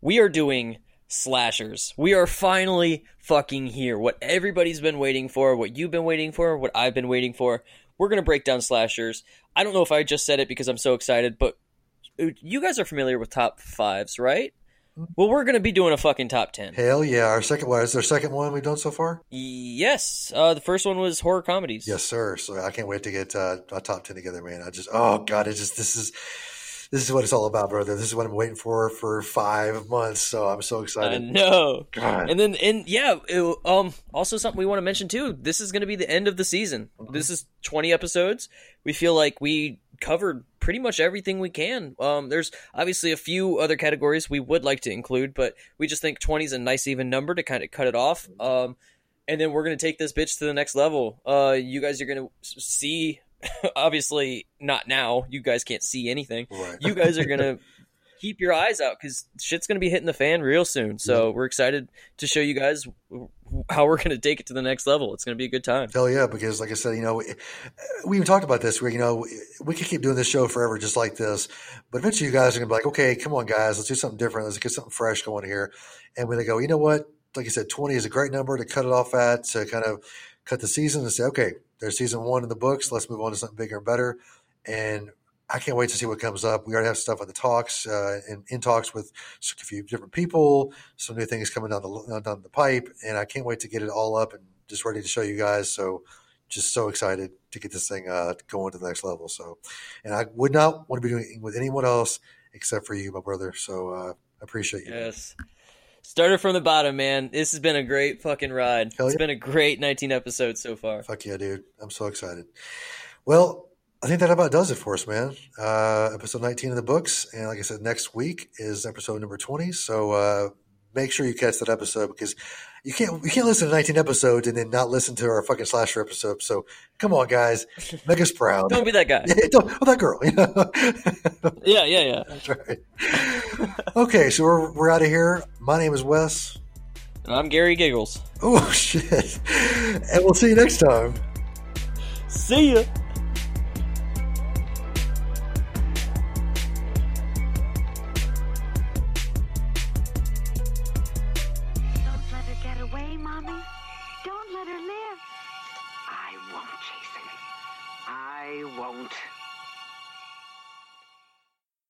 we are doing slashers. We are finally fucking here. What everybody's been waiting for, what you've been waiting for, what I've been waiting for. We're gonna break down slashers. I don't know if I just said it because I'm so excited, but you guys are familiar with top fives, right? Well, we're going to be doing a fucking top 10. Hell yeah. Our second one. Is there a second one we've done so far? Yes. Uh, the first one was horror comedies. Yes, sir. So I can't wait to get uh, a top 10 together, man. I just, oh, God, it just, this is, this is what it's all about, brother. This is what I'm waiting for for five months. So I'm so I excited. know. God. And then, and yeah, it, um, also something we want to mention too. This is going to be the end of the season. Mm-hmm. This is 20 episodes. We feel like we covered pretty much everything we can. Um, there's obviously a few other categories we would like to include, but we just think 20 is a nice even number to kind of cut it off. Um, and then we're going to take this bitch to the next level. Uh, you guys are going to see, *laughs* obviously not now. You guys can't see anything. Right. You guys are going *laughs* to keep your eyes out because shit's going to be hitting the fan real soon. So mm-hmm. we're excited to show you guys how we're going to take it to the next level. It's going to be a good time. Hell yeah, because like I said, you know, we, we even talked about this where, you know, we could keep doing this show forever just like this. But eventually you guys are going to be like, okay, come on, guys, let's do something different. Let's get something fresh going here. And when they go, you know what? Like I said, 20 is a great number to cut it off at, to kind of cut the season and say, okay, there's season one in the books. Let's move on to something bigger and better. And I can't wait to see what comes up. We already have stuff in the talks uh, and in talks with a few different people. Some new things coming down the down the pipe, and I can't wait to get it all up and just ready to show you guys. So, just so excited to get this thing uh, going to the next level. So, and I would not want to be doing it with anyone else except for you, my brother. So, uh, appreciate you. Yes. Started from the bottom, man. This has been a great fucking ride. Hell It's yeah. been a great 19 episodes so far. Fuck yeah, dude! I'm so excited. Well, I think that about does it for us, man. Uh, episode 19 of the books, and like I said, next week is episode number 20. So uh, make sure you catch that episode because you can't you can't listen to 19 episodes and then not listen to our fucking slasher episode. So come on, guys, *laughs* make us proud. Don't be that guy. Yeah, don't, well, that girl. You know? *laughs* Yeah, yeah, yeah. That's right. Okay, so we're, we're out of here. My name is Wes. And I'm Gary Giggles. Oh *laughs* shit! And we'll see you next time. See ya.